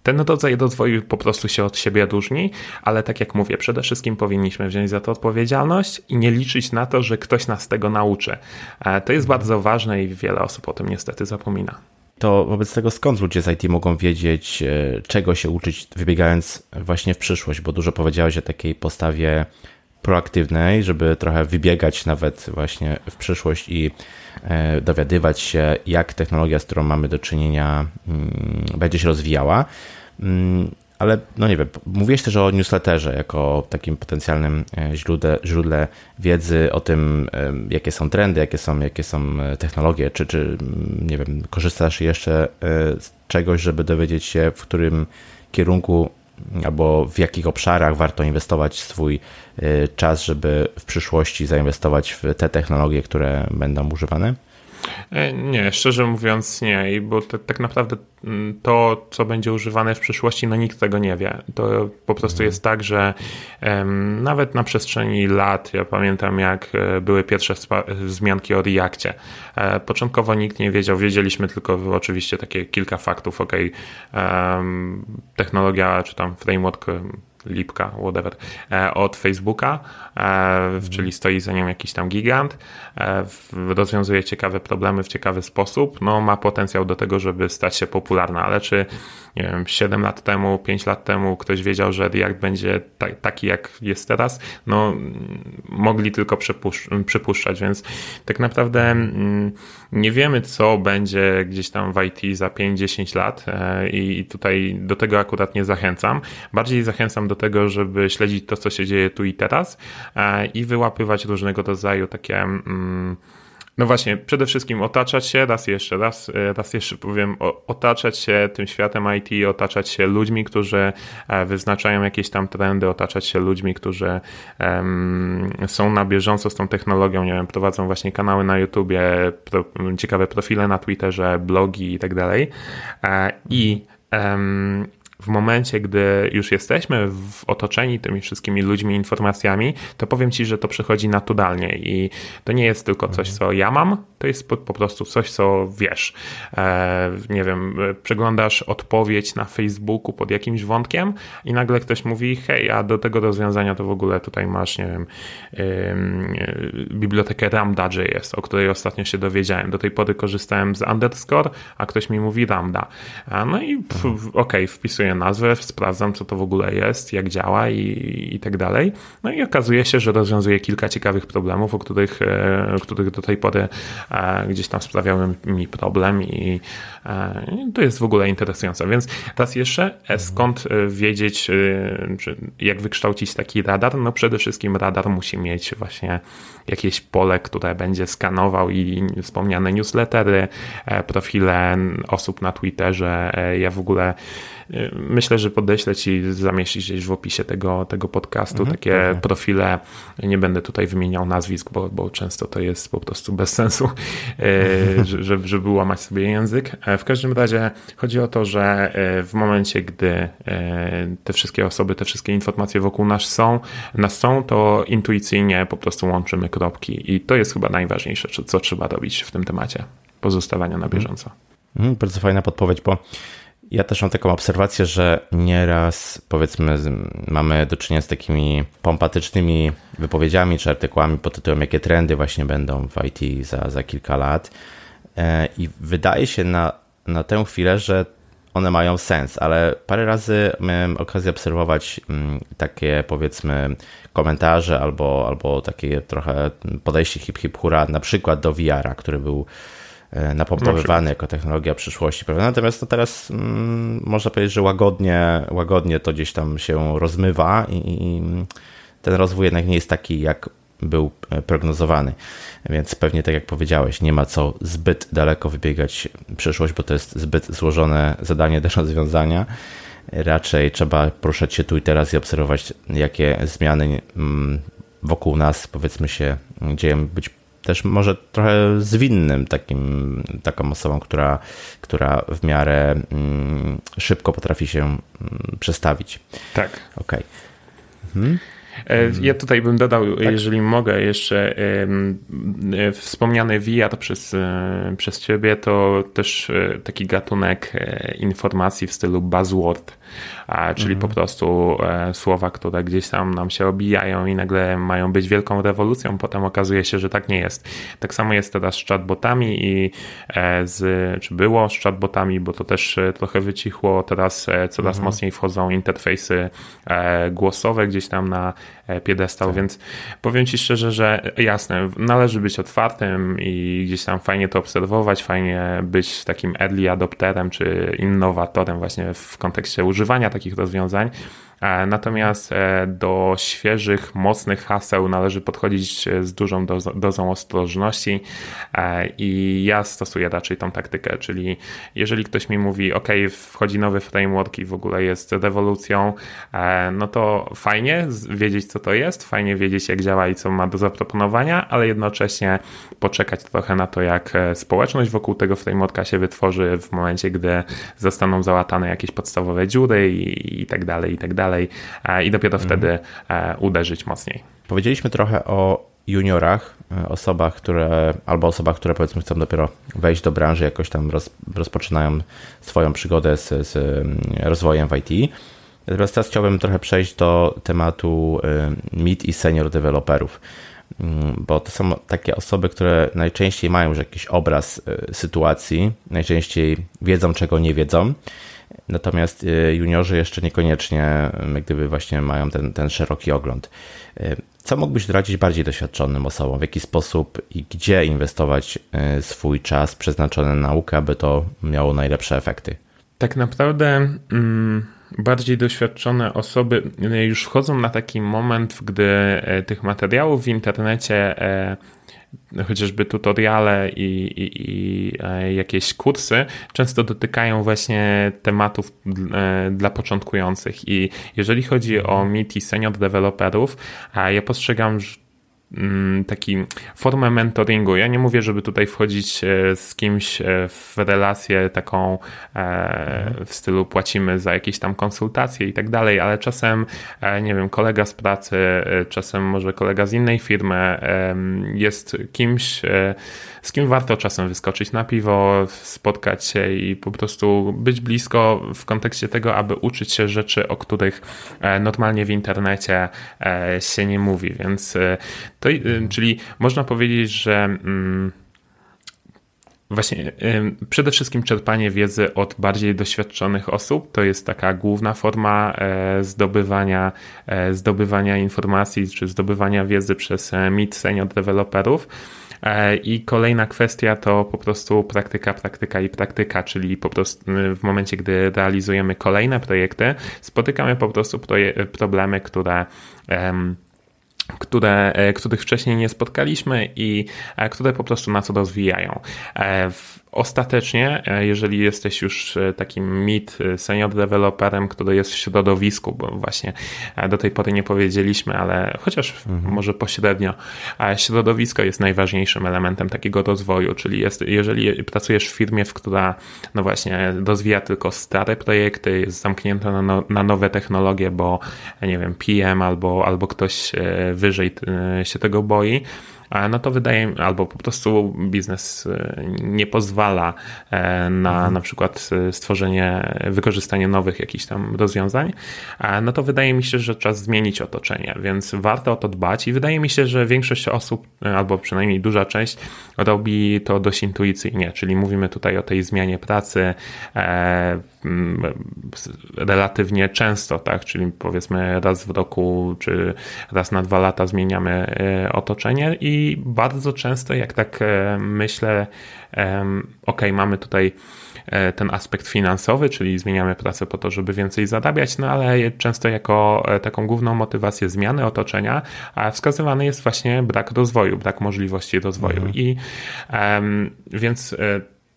ten rodzaj rozwoju po prostu się od siebie różni, ale tak jak mówię, przede wszystkim powinniśmy wziąć za to odpowiedzialność i nie liczyć na to, że ktoś nas tego nauczy. E, to jest bardzo ważne i wiele osób o tym niestety zapomina. To wobec tego skąd ludzie z IT mogą wiedzieć, e, czego się uczyć, wybiegając właśnie w przyszłość? Bo dużo powiedziałeś o takiej postawie proaktywnej, żeby trochę wybiegać nawet właśnie w przyszłość i dowiadywać się, jak technologia, z którą mamy do czynienia, mm, będzie się rozwijała. Mm, ale no nie wiem, mówiłeś też o newsletterze jako takim potencjalnym e, źródle, źródle wiedzy o tym, e, jakie są trendy, jakie są, jakie są technologie, czy, czy mm, nie wiem, korzystasz jeszcze z czegoś, żeby dowiedzieć się, w którym kierunku albo w jakich obszarach warto inwestować swój y, czas, żeby w przyszłości zainwestować w te technologie, które będą używane? E, nie, szczerze mówiąc nie, bo to, tak naprawdę mm, to, co będzie używane w przyszłości, no nikt tego nie wie. To po prostu jest tak, że um, nawet na przestrzeni lat, ja pamiętam jak e, były pierwsze wzmianki o Reakcie. E, początkowo nikt nie wiedział, wiedzieliśmy tylko oczywiście takie kilka faktów, ok, um, technologia czy tam framework Lipka, whatever, e, od Facebooka, e, czyli stoi za nią jakiś tam gigant, e, rozwiązuje ciekawe problemy w ciekawy sposób, no ma potencjał do tego, żeby stać się popularna, ale czy nie wiem, 7 lat temu, 5 lat temu ktoś wiedział, że React będzie taki jak jest teraz, no mogli tylko przypuszczać, więc tak naprawdę mm, nie wiemy, co będzie gdzieś tam w IT za 5-10 lat i tutaj do tego akurat nie zachęcam. Bardziej zachęcam do tego, żeby śledzić to, co się dzieje tu i teraz e, i wyłapywać różnego rodzaju takie. Mm, no właśnie, przede wszystkim otaczać się, raz jeszcze, raz, e, raz jeszcze powiem, otaczać się tym światem IT, otaczać się ludźmi, którzy e, wyznaczają jakieś tam trendy, otaczać się ludźmi, którzy um, są na bieżąco z tą technologią, nie wiem, prowadzą właśnie kanały na YouTubie, pro, ciekawe profile na Twitterze, blogi i tak dalej. I um, w momencie, gdy już jesteśmy w otoczeni tymi wszystkimi ludźmi, informacjami, to powiem Ci, że to przychodzi naturalnie i to nie jest tylko coś, co ja mam, to jest po, po prostu coś, co wiesz. E, nie wiem, przeglądasz odpowiedź na Facebooku pod jakimś wątkiem i nagle ktoś mówi, hej, a do tego rozwiązania to w ogóle tutaj masz, nie wiem, bibliotekę Ramda.js, o której ostatnio się dowiedziałem. Do tej pory korzystałem z underscore, a ktoś mi mówi Ramda. no i okej, okay, wpisuję nazwę, sprawdzam, co to w ogóle jest, jak działa i, i tak dalej. No i okazuje się, że rozwiązuje kilka ciekawych problemów, o których, e, których do tej pory e, gdzieś tam sprawiały mi problem i e, to jest w ogóle interesujące. Więc raz jeszcze, skąd wiedzieć, jak wykształcić taki radar? No przede wszystkim radar musi mieć właśnie jakieś pole, które będzie skanował i wspomniane newslettery, profile osób na Twitterze. Ja w ogóle myślę, że podeślę ci zamieścić gdzieś w opisie tego, tego podcastu mhm, takie okay. profile. Nie będę tutaj wymieniał nazwisk, bo, bo często to jest po prostu bez sensu, żeby, żeby łamać sobie język. W każdym razie chodzi o to, że w momencie, gdy te wszystkie osoby, te wszystkie informacje wokół nas są, nas są, to intuicyjnie po prostu łączymy kropki i to jest chyba najważniejsze, co trzeba robić w tym temacie pozostawania na mhm. bieżąco. Mm, bardzo fajna podpowiedź, bo ja też mam taką obserwację, że nieraz powiedzmy mamy do czynienia z takimi pompatycznymi wypowiedziami czy artykułami pod tytułem jakie trendy właśnie będą w IT za, za kilka lat. E, i wydaje się na, na tę chwilę, że one mają sens, ale parę razy miałem okazję obserwować mm, takie powiedzmy komentarze albo, albo takie trochę podejście hip hip hura na przykład do VR-a, który był e, napompowywany jako technologia przyszłości. Prawda? Natomiast no teraz mm, można powiedzieć, że łagodnie, łagodnie to gdzieś tam się rozmywa i, i ten rozwój jednak nie jest taki, jak był e, prognozowany. Więc pewnie tak jak powiedziałeś, nie ma co zbyt daleko wybiegać przyszłość, bo to jest zbyt złożone zadanie do rozwiązania. Raczej trzeba poruszać się tu i teraz i obserwować, jakie zmiany mm, wokół nas, powiedzmy się, dzieją. Być też może trochę zwinnym takim, taką osobą, która, która w miarę mm, szybko potrafi się mm, przestawić. Tak. Okej. Okay. Mhm. E, ja tutaj bym dodał, tak? jeżeli mogę, jeszcze e, wspomniany VR przez, e, przez ciebie, to też taki gatunek informacji w stylu buzzword czyli mhm. po prostu e, słowa, które gdzieś tam nam się obijają i nagle mają być wielką rewolucją, potem okazuje się, że tak nie jest. Tak samo jest teraz z chatbotami i e, z, czy było z chatbotami, bo to też e, trochę wycichło, teraz coraz mhm. mocniej wchodzą interfejsy głosowe gdzieś tam na piedestał, tak. więc powiem Ci szczerze, że jasne, należy być otwartym i gdzieś tam fajnie to obserwować, fajnie być takim early adopterem czy innowatorem właśnie w kontekście używania takich rozwiązań. E, natomiast e, do świeżych, mocnych haseł należy podchodzić e, z dużą dozą ostrożności i ja stosuję raczej tą taktykę, czyli jeżeli ktoś mi mówi, OK, wchodzi nowy framework i w ogóle jest rewolucją, no to fajnie wiedzieć, co to jest, fajnie wiedzieć, jak działa i co ma do zaproponowania, ale jednocześnie poczekać trochę na to, jak społeczność wokół tego frameworka się wytworzy w momencie, gdy zostaną załatane jakieś podstawowe dziury i, i tak dalej, i tak dalej dalej i dopiero mhm. wtedy e, uderzyć mocniej. Powiedzieliśmy trochę o juniorach, e, osobach, które, albo osobach, które powiedzmy chcą dopiero wejść do branży, jakoś tam roz, rozpoczynają swoją przygodę z, z rozwojem w IT. Natomiast teraz chciałbym trochę przejść do tematu e, mid i senior deweloperów, mm, bo to są takie osoby, które najczęściej mają już jakiś obraz sytuacji, najczęściej wiedzą, czego nie wiedzą Natomiast y, juniorzy jeszcze niekoniecznie, y, gdyby właśnie mają ten, ten szeroki ogląd. Y, co mógłbyś doradzić bardziej doświadczonym osobom? W jaki sposób i gdzie inwestować swój czas przeznaczony na naukę, aby to miało najlepsze efekty? Tak naprawdę. Mm bardziej doświadczone osoby już wchodzą na taki moment, gdy tych materiałów w internecie chociażby tutoriale i, i, i, e, jakieś kursy często dotykają właśnie tematów dla początkujących. I jeżeli chodzi o MIT senior deweloperów, ja postrzegam taki formę mentoringu. Ja nie mówię, żeby tutaj wchodzić e, z kimś e, w relację taką e, w stylu płacimy za jakieś tam konsultacje i tak dalej, ale czasem, nie wiem, kolega z pracy, czasem może kolega z innej firmy jest kimś, z kim warto czasem wyskoczyć na piwo, spotkać się i po prostu być blisko w kontekście tego, aby uczyć się rzeczy, o których normalnie w internecie się nie mówi, więc to, y, czyli można powiedzieć, że mm, Właśnie, przede wszystkim czerpanie wiedzy od bardziej doświadczonych osób to jest taka główna forma e, zdobywania, e, zdobywania informacji czy zdobywania wiedzy przez e, mid senior deweloperów. I kolejna kwestia to po prostu praktyka, praktyka i praktyka, czyli po prostu w momencie, gdy realizujemy kolejne projekty, spotykamy po prostu problemy, które które, e, których wcześniej nie spotkaliśmy i e, które po prostu nas rozwijają. Ostatecznie, e, jeżeli jesteś już e, takim mid e, senior developerem, który jest w środowisku, bo właśnie do tej pory nie powiedzieliśmy, ale chociaż mhm. może pośrednio, środowisko jest najważniejszym elementem takiego rozwoju, czyli jest, jeżeli pracujesz w firmie, w która no właśnie rozwija tylko stare projekty, jest zamknięta na, no, na nowe technologie, bo nie wiem, PM albo, albo ktoś wyżej się tego boi, no to wydaje albo po prostu biznes e, nie pozwala e, na mhm. na przykład e, stworzenie, wykorzystanie nowych jakichś tam rozwiązań, no to wydaje mi się, że czas zmienić otoczenie, więc warto o to dbać i wydaje mi się, że większość osób, albo przynajmniej duża część robi to dość intuicyjnie, czyli mówimy tutaj o tej zmianie pracy, relatywnie często, tak? Czyli powiedzmy raz w roku czy raz na dwa lata zmieniamy e, otoczenie i bardzo często, jak tak e, myślę, ok, mamy tutaj e, ten aspekt finansowy, czyli zmieniamy pracę po to, żeby więcej zarabiać, no ale często jako taką główną motywację zmiany otoczenia wskazywany jest właśnie brak rozwoju, brak możliwości rozwoju. Mhm. I um, więc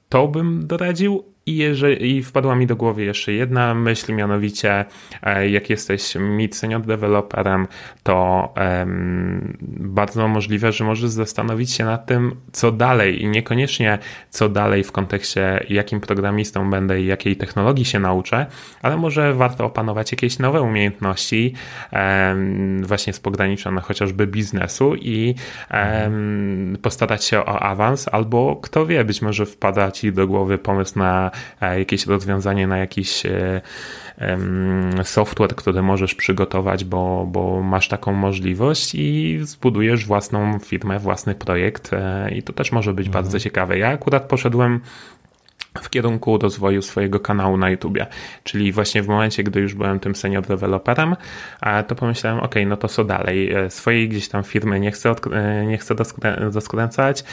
to bym doradził, i, jeżeli, I wpadła mi do głowy jeszcze jedna myśl, mianowicie e, jak jesteś mid senior developerem, to um, bardzo możliwe, że możesz zastanowić się nad tym, co dalej i niekoniecznie co dalej w kontekście jakim programistą będę i jakiej technologii się nauczę, ale może warto opanować jakieś nowe umiejętności um, właśnie z pograniczone chociażby biznesu i um, postarać się o awans albo kto wie, być może wpada ci do głowy pomysł na jakieś rozwiązanie na jakiś e, software, który możesz przygotować, bo, bo masz taką możliwość i zbudujesz własną firmę, własny projekt e, i to też może być mhm. bardzo ciekawe. Ja akurat poszedłem w kierunku rozwoju swojego kanału na YouTubie. Czyli właśnie w momencie, gdy już byłem tym senior developerem, to pomyślałem, ok, no to co dalej? Swojej gdzieś tam firmy nie chcę, nie chcę doskręcać.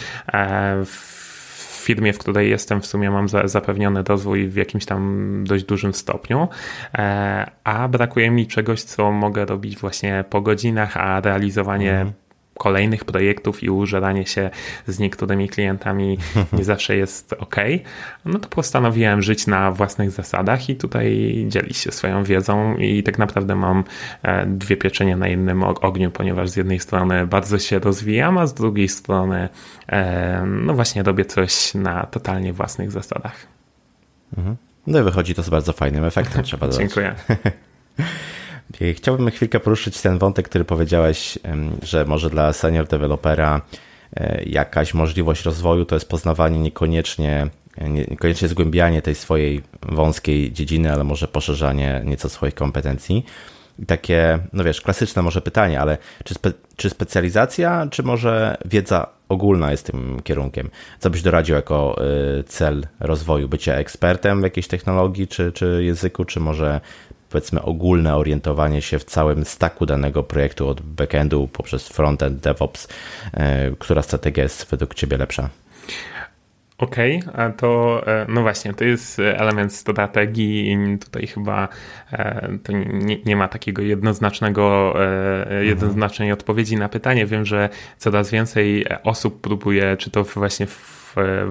W firmie, w której jestem, w sumie mam zapewniony rozwój w jakimś tam dość dużym stopniu, e, a brakuje mi czegoś, co mogę robić właśnie po godzinach, a realizowanie mhm kolejnych projektów i użeranie się z niektórymi klientami *laughs* nie zawsze jest ok, no to postanowiłem żyć na własnych zasadach i tutaj dzielić się swoją wiedzą i tak naprawdę mam e, dwie pieczenie na jednym ogniu, ponieważ z jednej strony bardzo się rozwijam, a z drugiej strony e, no właśnie robię coś na totalnie własnych zasadach. Mhm. No i wychodzi to z bardzo fajnym efektem, trzeba dodać. Dziękuję. *laughs* Chciałbym chwilkę poruszyć ten wątek, który powiedziałeś, że może dla senior dewelopera e, jakaś możliwość rozwoju to jest poznawanie niekoniecznie, niekoniecznie zgłębianie tej swojej wąskiej dziedziny, ale może poszerzanie nieco swoich kompetencji. I takie, no wiesz, klasyczne może pytanie, ale czy, spe, czy specjalizacja, czy może wiedza ogólna jest tym kierunkiem? Co byś doradził jako y, cel rozwoju? Bycie ekspertem w jakiejś technologii, czy, czy języku, czy może powiedzmy ogólne orientowanie się w całym stacku danego projektu od backendu poprzez frontend, DevOps, e, która strategia jest według Ciebie lepsza? Okej, okay, to e, no właśnie, to jest element strategii i tutaj chyba e, to nie, nie ma takiego jednoznacznego, mhm. jednoznacznej odpowiedzi na pytanie. Wiem, że coraz więcej osób próbuje, czy to właśnie w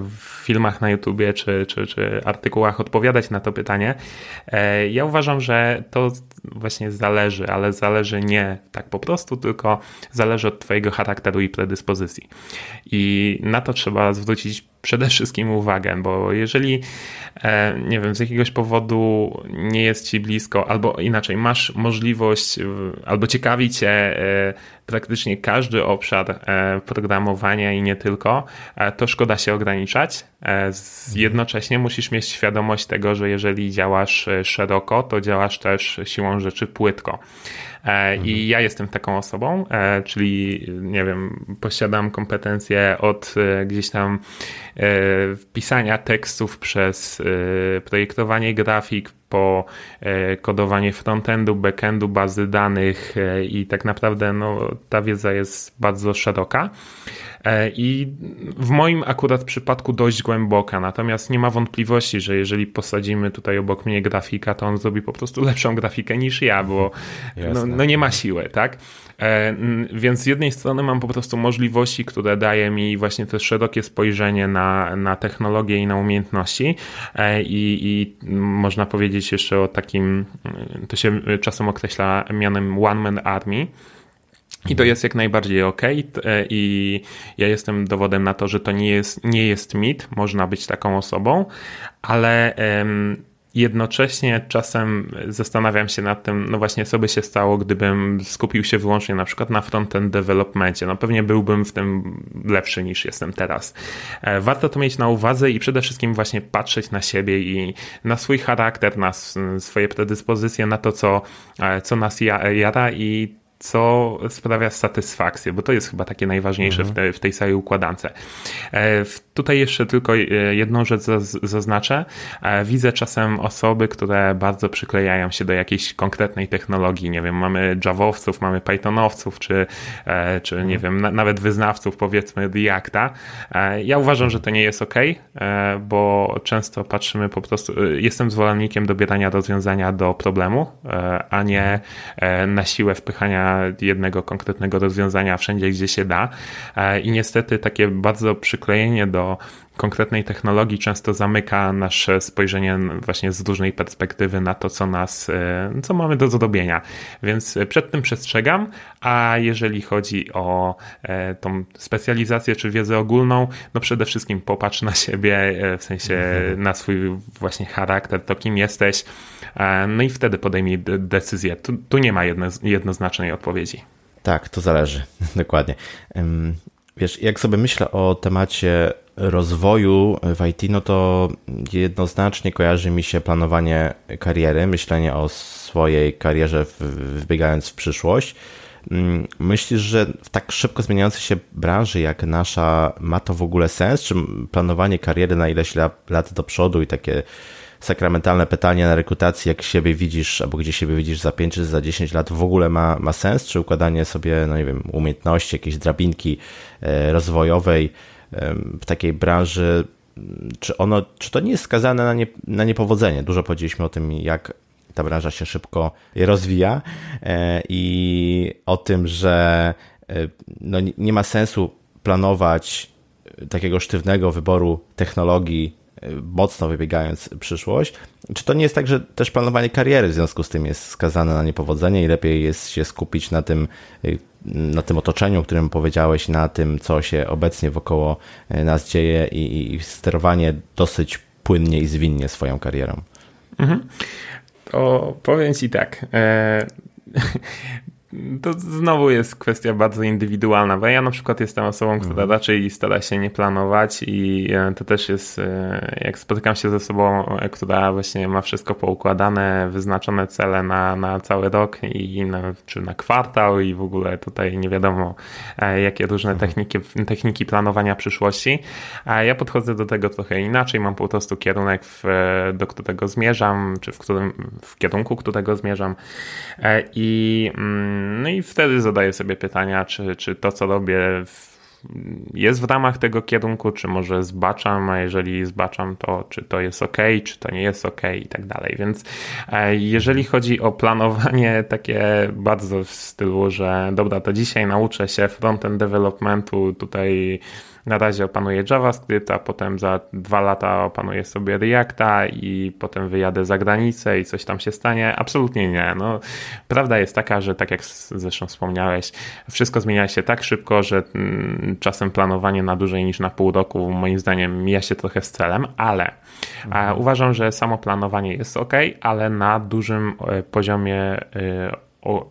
w filmach na YouTubie czy, czy, czy artykułach odpowiadać na to pytanie. E, ja uważam, że to właśnie zależy, ale zależy nie tak po prostu, tylko zależy od Twojego charakteru i predyspozycji. I na to trzeba zwrócić przede wszystkim uwagę, bo jeżeli, e, nie wiem, z jakiegoś powodu nie jest ci blisko, albo inaczej, masz możliwość, albo ciekawi cię e, praktycznie każdy obszar programowania i nie tylko, to szkoda się ograniczać. Jednocześnie musisz mieć świadomość tego, że jeżeli działasz szeroko, to działasz też siłą rzeczy płytko. E, I mhm. ja jestem taką osobą, e, czyli nie wiem, posiadam kompetencje od e, gdzieś tam pisania tekstów przez projektowanie grafik, po kodowanie frontendu, backendu, bazy danych i tak naprawdę no, ta wiedza jest bardzo szeroka. E, i w moim akurat przypadku dość głęboka. Natomiast nie ma wątpliwości, że jeżeli posadzimy tutaj obok mnie grafika, to on zrobi po prostu lepszą grafikę niż ja, bo no, no, nie ma siły, tak? E, więc z jednej strony mam po prostu możliwości, które daje mi właśnie to szerokie spojrzenie na, na technologię i na umiejętności. E, i, i można powiedzieć jeszcze o takim, to się czasem określa mianem one man army, i to jest jak najbardziej ok. I ja jestem dowodem na to, że to nie jest, nie jest mit, można być taką osobą, ale jednocześnie czasem zastanawiam się nad tym, no właśnie, co by się stało, gdybym skupił się wyłącznie na przykład na frontend developmentie. No pewnie byłbym w tym lepszy niż jestem teraz. E, warto to mieć na uwadze i przede wszystkim właśnie patrzeć na siebie i na swój charakter, na swoje predyspozycje, na to, co, e, co nas jara i co sprawia satysfakcję, bo to jest chyba takie najważniejsze mhm. w, te, w, tej całej układance. E, tutaj jeszcze tylko e, jedną rzecz zaznaczę. E, widzę czasem osoby, które bardzo przyklejają się do jakiejś konkretnej technologii. Nie wiem, mamy Javowców, mamy Pythonowców, czy, czy nie wiem, na, nawet wyznawców powiedzmy Reacta. Ja uważam, że to nie jest ok, bo często patrzymy po prostu, jestem zwolennikiem dobierania rozwiązania do problemu, a nie na siłę wpychania jednego konkretnego rozwiązania wszędzie, gdzie się da. E, I niestety takie bardzo przyklejenie do konkretnej technologii często zamyka nasze spojrzenie właśnie z różnej perspektywy na to, co nas, e, co mamy do zrobienia. Więc przed tym przestrzegam, a jeżeli chodzi o e, tą specjalizację czy wiedzę ogólną, no przede wszystkim popatrz na siebie, w sensie mhm. na swój właśnie charakter, to kim jesteś, no i wtedy podejmij decyzję. Tu, tu nie ma jedno, jednoznacznej odpowiedzi. Tak, to zależy, *laughs* dokładnie. Wiesz, jak sobie myślę o temacie rozwoju w IT, no to jednoznacznie kojarzy mi się planowanie kariery, myślenie o swojej karierze wbiegając w przyszłość. Myślisz, że w tak szybko zmieniającej się branży jak nasza ma to w ogóle sens? Czy planowanie kariery na ileś lat do przodu i takie sakramentalne pytanie na rekrutacji, jak siebie widzisz, albo gdzie siebie widzisz za 5 czy za 10 lat, w ogóle ma, ma sens? Czy układanie sobie, no nie wiem, umiejętności, jakiejś drabinki e, rozwojowej w takiej branży, czy ono, czy to nie jest skazane na, nie, na niepowodzenie? Dużo powiedzieliśmy o tym, jak ta branża się szybko rozwija e, i o tym, że e, no, nie ma sensu planować takiego sztywnego wyboru technologii mocno wybiegając przyszłość. Czy to nie jest tak, że też planowanie kariery w związku z tym jest skazane na niepowodzenie i lepiej jest się skupić na tym, na tym otoczeniu, o którym powiedziałeś, na tym, co się obecnie wokoło nas dzieje i, i sterowanie dosyć płynnie i zwinnie swoją karierą? Mhm. To powiem Ci tak. E to znowu jest kwestia bardzo indywidualna, bo ja na przykład jestem osobą, która mhm. raczej stara się nie planować i e, to też jest, e, jak spotykam się ze osobą, e, która właśnie ma wszystko poukładane, wyznaczone cele na, na cały rok i na, czy na kwartał i w ogóle tutaj nie wiadomo jakie różne mhm. techniki, techniki planowania przyszłości, a ja podchodzę do tego trochę inaczej, mam po prostu kierunek, w, do którego zmierzam, czy w, którym, w kierunku, którego zmierzam i mm, no i wtedy zadaję sobie pytania, czy, czy to, co robię, jest w ramach tego kierunku, czy może zbaczam, a jeżeli zbaczam, to czy to jest ok, czy to nie jest ok i tak dalej. Więc e, jeżeli chodzi o planowanie *laughs* takie bardzo w stylu, że dobra, to dzisiaj nauczę się frontend developmentu, tutaj na razie opanuje JavaScript, a potem za dwa lata opanuje sobie Reacta i potem wyjadę za granicę i coś tam się stanie. Absolutnie nie. No, prawda jest taka, że tak jak zresztą wspomniałeś, wszystko zmienia się tak szybko, że mm, czasem planowanie na dłużej niż na pół roku moim zdaniem mija się trochę z celem, ale mhm. uważam, że samo planowanie jest ok, ale na dużym e, poziomie e, o,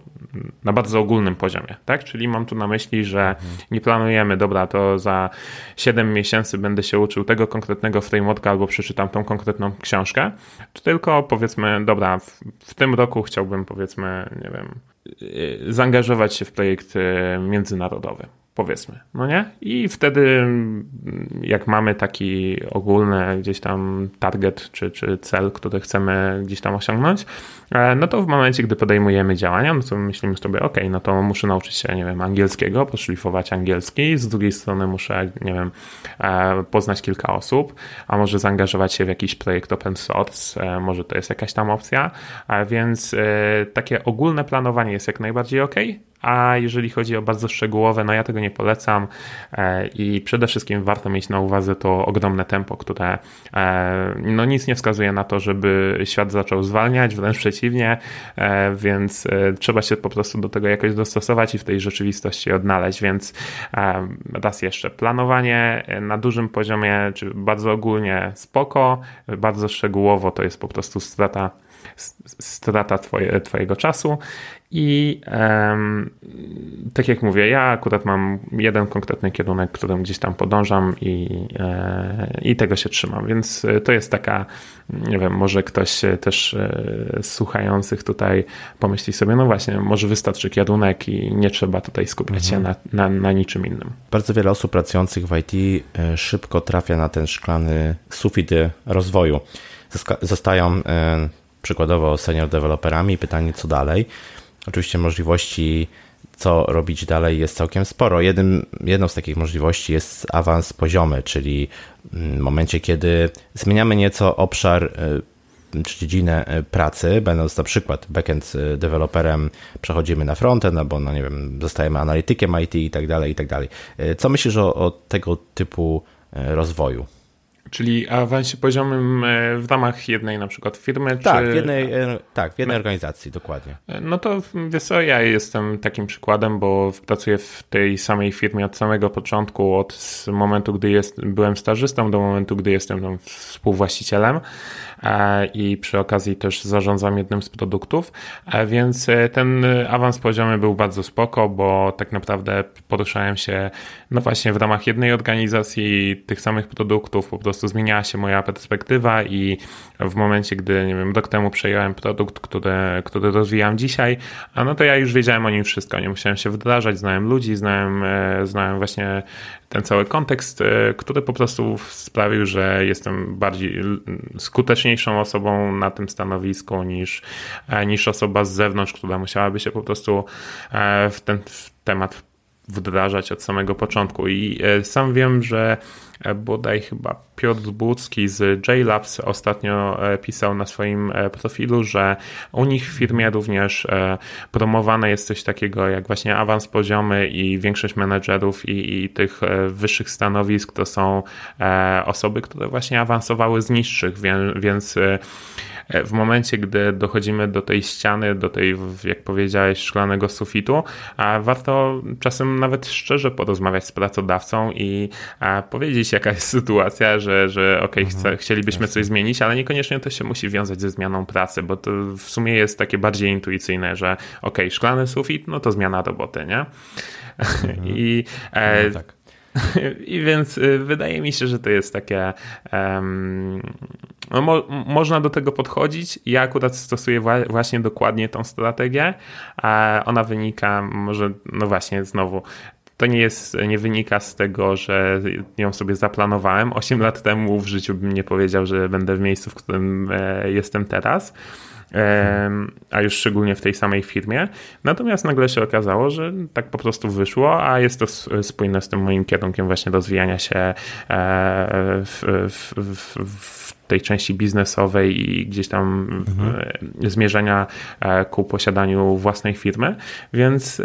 na bardzo ogólnym poziomie, tak? Czyli mam tu na myśli, że nie planujemy, dobra, to za 7 miesięcy będę się uczył tego konkretnego frameworka albo przeczytam tą konkretną książkę, tylko powiedzmy, dobra, w, w tym roku chciałbym powiedzmy, nie wiem, y, zaangażować się w projekt y, międzynarodowy powiedzmy, no nie? I wtedy jak mamy taki ogólny gdzieś tam target czy, czy cel, który chcemy gdzieś tam osiągnąć, e, no to w momencie, gdy podejmujemy działania, no to myślimy sobie, ok, no to muszę nauczyć się, nie wiem, angielskiego, poszlifować angielski, z drugiej strony muszę, nie wiem, e, poznać kilka osób, a może zaangażować się w jakiś projekt open source, e, może to jest jakaś tam opcja, więc takie ogólne planowanie jest jak najbardziej ok, a jeżeli chodzi o bardzo szczegółowe, no ja tego nie polecam e, i przede wszystkim warto mieć na uwadze to ogromne tempo, które e, no nic nie wskazuje na to, żeby świat zaczął zwalniać, wręcz przeciwnie, e, więc trzeba się po prostu do tego jakoś dostosować i w tej rzeczywistości odnaleźć, więc raz jeszcze, planowanie na dużym poziomie, czy bardzo ogólnie spoko, bardzo szczegółowo to jest po prostu strata strata twoje, twojego czasu i um, tak jak mówię, ja akurat mam jeden konkretny kierunek, którym gdzieś tam podążam i, e, i tego się trzymam, więc to jest taka, nie wiem, może ktoś też e, słuchających tutaj pomyśli sobie, no właśnie, może wystarczy kierunek i nie trzeba tutaj skupiać mhm. się na, na, na niczym innym. Bardzo wiele osób pracujących w IT e, szybko trafia na ten szklany sufit rozwoju. Zostają e, przykładowo senior deweloperami, pytanie co dalej. Oczywiście możliwości, co robić dalej, jest całkiem sporo. Jednym, jedną z takich możliwości jest awans poziomy, czyli w momencie, kiedy zmieniamy nieco obszar y, czy dziedzinę y, pracy, będąc na przykład backend y, deweloperem, przechodzimy na frontend, albo no nie wiem, zostajemy analitykiem IT i tak dalej, i tak dalej. Co myślisz o, o tego typu rozwoju? Czyli awansie poziomym e, w ramach jednej na przykład firmy? Tak, czy... w jednej, e, tak, w jednej organizacji, dokładnie. E, no to wiesz co, ja jestem takim przykładem, bo pracuję w tej samej firmie od samego początku, od momentu, gdy jest, byłem stażystą do momentu, gdy jestem tam współwłaścicielem i przy okazji też zarządzam jednym z produktów, więc ten awans poziomy był bardzo spoko, bo tak naprawdę poruszałem się no właśnie w ramach jednej organizacji tych samych produktów, po prostu zmieniała się moja perspektywa i w momencie, gdy, nie wiem, rok temu przejąłem produkt, który, który rozwijam dzisiaj, a no to ja już wiedziałem o nim wszystko, nie musiałem się wdrażać, znałem ludzi, znałem, e, znałem właśnie ten cały kontekst, e, który po prostu sprawił, że jestem bardziej skuteczniejszą osobą na tym stanowisku niż, e, niż osoba z zewnątrz, która musiałaby się po prostu w ten temat wdrażać od samego początku. I e, sam wiem, że e, bodaj chyba Piotr Bucki z JLabs ostatnio e, pisał na swoim profilu, że u nich w firmie również promowane jest coś takiego jak właśnie awans poziomy i większość menedżerów i, i tych wyższych stanowisk to są osoby, które właśnie awansowały z niższych, więc w momencie, gdy dochodzimy do tej ściany, do tej, jak powiedziałeś, szklanego sufitu, warto czasem nawet szczerze porozmawiać z pracodawcą i powiedzieć, jaka jest sytuacja, że, że ok, mhm, chcielibyśmy coś zmienić, ale niekoniecznie to się musi wiązać ze zmianą pracy, bo to w sumie jest takie bardziej intuicyjne, że ok, szklany sufit, no to zmiana roboty, nie? Mhm. *laughs* I e, no tak. *laughs* I więc y, wydaje mi się, że to jest takie. Um, mo można do tego podchodzić. Ja akurat stosuję właśnie dokładnie tą strategię. A ona wynika, może, no właśnie, znowu. To nie jest, nie wynika z tego, że ją sobie zaplanowałem. Osiem lat temu w życiu bym nie powiedział, że będę w miejscu, w którym e, jestem teraz a już szczególnie w tej samej firmie. Natomiast nagle się okazało, że tak po prostu wyszło, a jest to spójne z tym moim kierunkiem właśnie rozwijania się e, w, w, w, w tej części biznesowej i gdzieś tam mhm. zmierzenia e, ku posiadaniu własnej firmy. Więc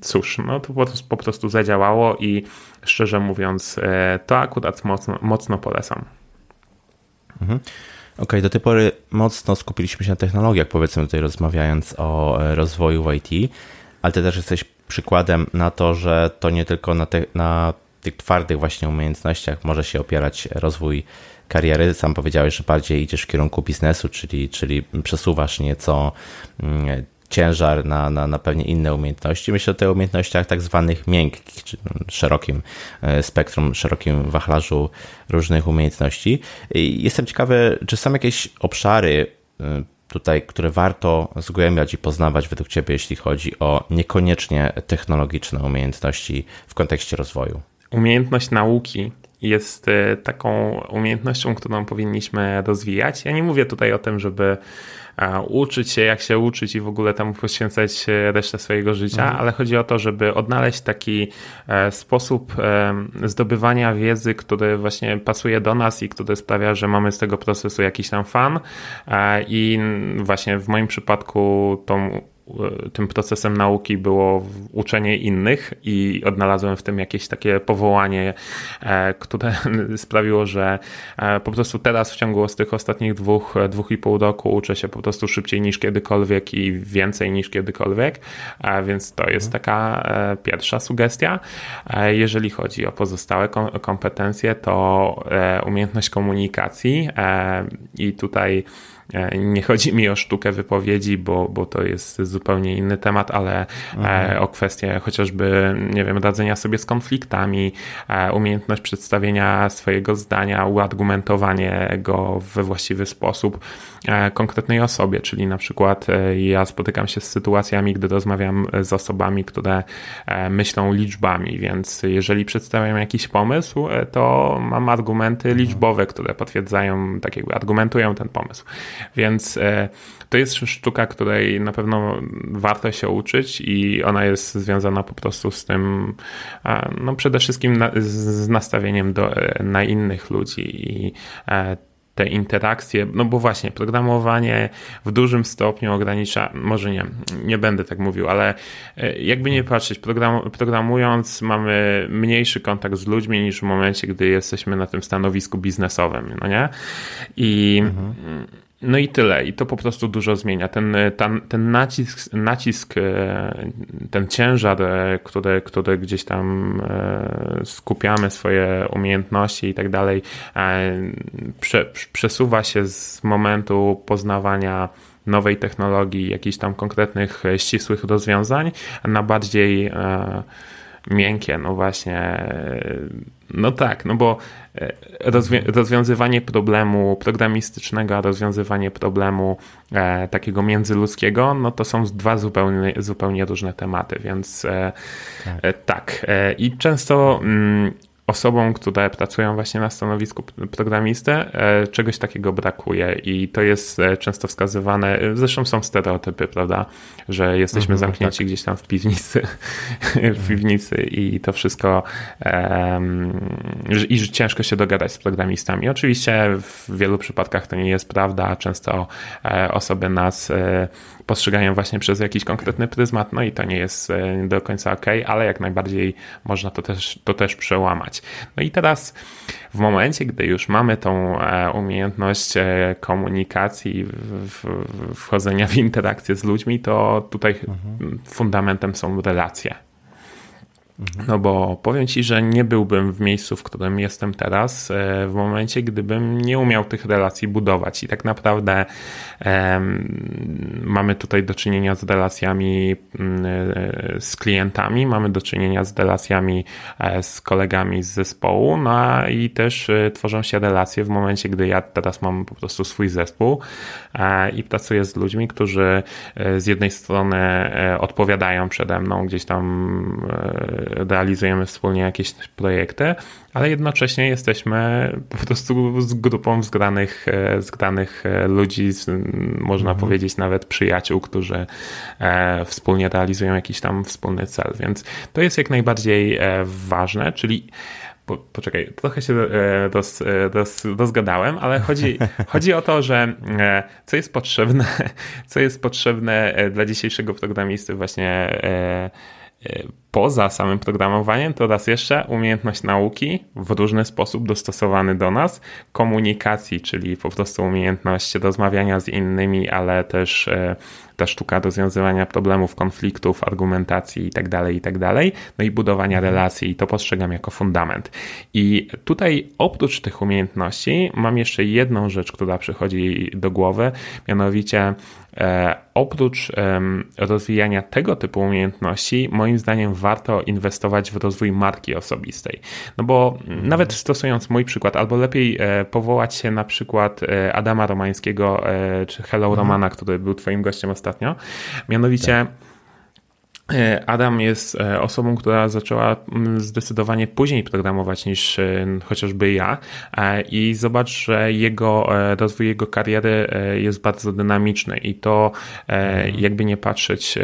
cóż, no to po prostu zadziałało i szczerze mówiąc, e, to akurat mocno, mocno polecam. Mhm. OK, do tej pory mocno skupiliśmy się na technologiach, powiedzmy tutaj rozmawiając o e, rozwoju w IT, ale ty też jesteś przykładem na to, że to nie tylko na, te, na tych twardych właśnie umiejętnościach może się opierać rozwój kariery. Sam powiedziałeś, że bardziej idziesz w kierunku biznesu, czyli, czyli przesuwasz nieco mm, ciężar na, na, na pewnie inne umiejętności. Myślę o tych umiejętnościach tak zwanych miękkich, czy szerokim e, spektrum, szerokim wachlarzu różnych umiejętności. Jestem ciekawy, czy są jakieś obszary, e, tutaj, które warto zgłębiać i poznawać według Ciebie, jeśli chodzi o niekoniecznie technologiczne umiejętności w kontekście rozwoju? Umiejętność nauki jest e, taką umiejętnością, którą powinniśmy rozwijać. Ja nie mówię tutaj o tym, żeby uczyć się, jak się uczyć i w ogóle tam poświęcać resztę swojego życia, mhm. ale chodzi o to, żeby odnaleźć taki e, sposób e, zdobywania wiedzy, który właśnie pasuje do nas i który sprawia, że mamy z tego procesu jakiś tam fan. I właśnie w moim przypadku tą E, tym procesem nauki było uczenie innych i odnalazłem w tym jakieś takie powołanie, e, które *laughs* sprawiło, że e, po prostu teraz w ciągu z tych ostatnich dwóch, dwóch i pół roku uczę się po prostu szybciej niż kiedykolwiek i więcej niż kiedykolwiek, więc to jest taka pierwsza sugestia. Jeżeli chodzi o pozostałe kompetencje, to umiejętność komunikacji i tutaj E, nie chodzi mi o sztukę wypowiedzi, bo, bo to jest zupełnie inny temat, ale e, mhm. o kwestię chociażby, nie wiem, radzenia sobie z konfliktami, e, umiejętność przedstawienia swojego zdania, uargumentowanie go we właściwy sposób konkretnej osobie, czyli na przykład ja spotykam się z sytuacjami, gdy rozmawiam z osobami, które myślą liczbami, więc jeżeli przedstawiam jakiś pomysł, to mam argumenty mhm. liczbowe, które potwierdzają, tak jakby argumentują ten pomysł. Więc e, to jest sztuka, której na pewno warto się uczyć i ona jest związana po prostu z tym, no przede wszystkim z nastawieniem do, e, na innych ludzi i e, te interakcje, no bo właśnie programowanie w dużym stopniu ogranicza, może nie, nie będę tak mówił, ale jakby nie patrzeć, program, programując mamy mniejszy kontakt z ludźmi niż w momencie, gdy jesteśmy na tym stanowisku biznesowym, no nie? I mhm no i tyle. I to po prostu dużo zmienia. Ten, ten, ten nacisk, nacisk, e, ten ciężar, e, który, który gdzieś tam e, skupiamy swoje umiejętności i tak dalej, prze, przesuwa się z momentu poznawania nowej technologii, jakichś tam konkretnych, ścisłych rozwiązań na bardziej miękkie, no właśnie. No tak, no bo e, rozwią rozwiązywanie problemu programistycznego, a rozwiązywanie problemu e, takiego międzyludzkiego, no to są dwa zupełnie, zupełnie różne tematy, więc e, tak. E, tak. E, I często mm, osobom, które pracują właśnie na stanowisku programisty, e, czegoś takiego brakuje i to jest e, często wskazywane, e, zresztą są stereotypy, prawda, że jesteśmy mhm, zamknięci tak. gdzieś tam w piwnicy, *laughs* w piwnicy i to wszystko um, i że ciężko się dogadać z programistami. Oczywiście w wielu przypadkach to nie jest prawda, często osoby nas postrzegają właśnie przez jakiś konkretny pryzmat, no i to nie jest do końca ok, ale jak najbardziej można to też, to też przełamać. No i teraz w momencie, gdy już mamy tą e, umiejętność e, komunikacji, wchodzenia w interakcję z ludźmi, to tutaj mhm. fundamentem są relacje. No bo powiem Ci, że nie byłbym w miejscu, w którym jestem teraz, e, w momencie, gdybym nie umiał tych relacji budować. I tak naprawdę um, mamy tutaj do czynienia z relacjami mm, e, z klientami, mamy do czynienia z relacjami e, z kolegami z zespołu, no i też tworzą się relacje w momencie, gdy ja teraz mam po prostu swój zespół i pracuję z ludźmi, którzy z jednej strony odpowiadają przede mną gdzieś tam realizujemy wspólnie jakieś projekty, ale jednocześnie jesteśmy po prostu z grupą zgranych, e, zgranych e, ludzi, można mhm. powiedzieć nawet przyjaciół, którzy e, wspólnie realizują jakiś tam wspólny cel. Więc to jest jak najbardziej ważne, czyli po, poczekaj, trochę się roz, roz, rozgadałem, ale chodzi, *laughs* chodzi o to, że co jest potrzebne, *laughs* co jest potrzebne dla dzisiejszego programisty właśnie poza samym programowaniem, to raz jeszcze umiejętność nauki w różny sposób dostosowany do nas, komunikacji, czyli po prostu umiejętność rozmawiania z innymi, ale też e, ta sztuka rozwiązywania problemów, konfliktów, argumentacji itd., tak itd., tak no i budowania mhm. relacji i to postrzegam jako fundament. I tutaj oprócz tych umiejętności mam jeszcze jedną rzecz, która przychodzi do głowy, mianowicie e, oprócz rozwijania tego typu umiejętności, moim zdaniem warto inwestować w rozwój marki osobistej. No bo mhm. nawet stosując mój przykład, albo lepiej powołać się na przykład Adama Romańskiego, czy Hello mhm. Romana, który był twoim gościem ostatnio, mianowicie tak E, Adam jest e, osobą, która zaczęła mm, zdecydowanie później programować niż e, chociażby ja. I zobacz, że jego rozwój jego kariery jest bardzo dynamiczny. I to mhm. jakby nie patrzeć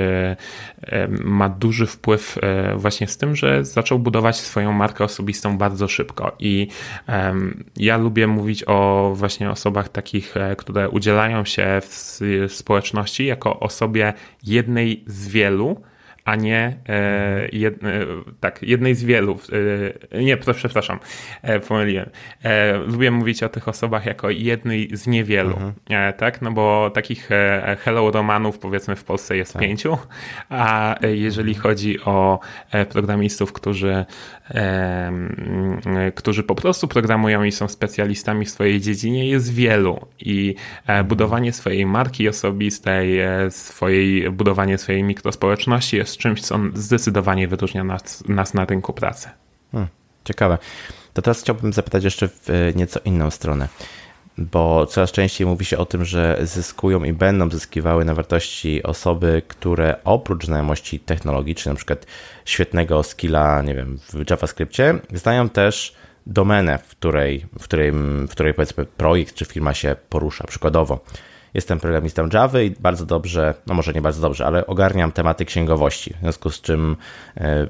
ma duży wpływ właśnie z tym, że zaczął budować swoją markę osobistą bardzo szybko. I ja lubię mówić o właśnie osobach takich, które udzielają się w społeczności jako osobie jednej z wielu, a nie e, jed, e, tak, jednej z wielu. E, nie, przepraszam, pomyliłem. Lubię mówić o tych osobach jako jednej z niewielu, mhm. Tak? No bo takich hello romanów powiedzmy w Polsce jest tak. pięciu, a jeżeli chodzi o programistów, którzy którzy po prostu programują i są specjalistami w swojej dziedzinie, jest wielu i mhm. budowanie swojej marki osobistej, swojej, budowanie swojej mikrospołeczności jest czymś, co zdecydowanie wyróżnia nas, nas na rynku pracy. Hmm, ciekawe. To teraz chciałbym zapytać jeszcze w e, nieco inną stronę, bo coraz częściej mówi się o tym, że zyskują i będą zyskiwały na wartości osoby, które oprócz znajomości technologii, czy na przykład świetnego skilla, nie wiem, w JavaScriptie, znają też domenę, w której, w której, w której powiedzmy projekt czy firma się porusza. Przykładowo, Jestem programistą Java i bardzo dobrze, no może nie bardzo dobrze, ale ogarniam tematy księgowości, w związku z czym e,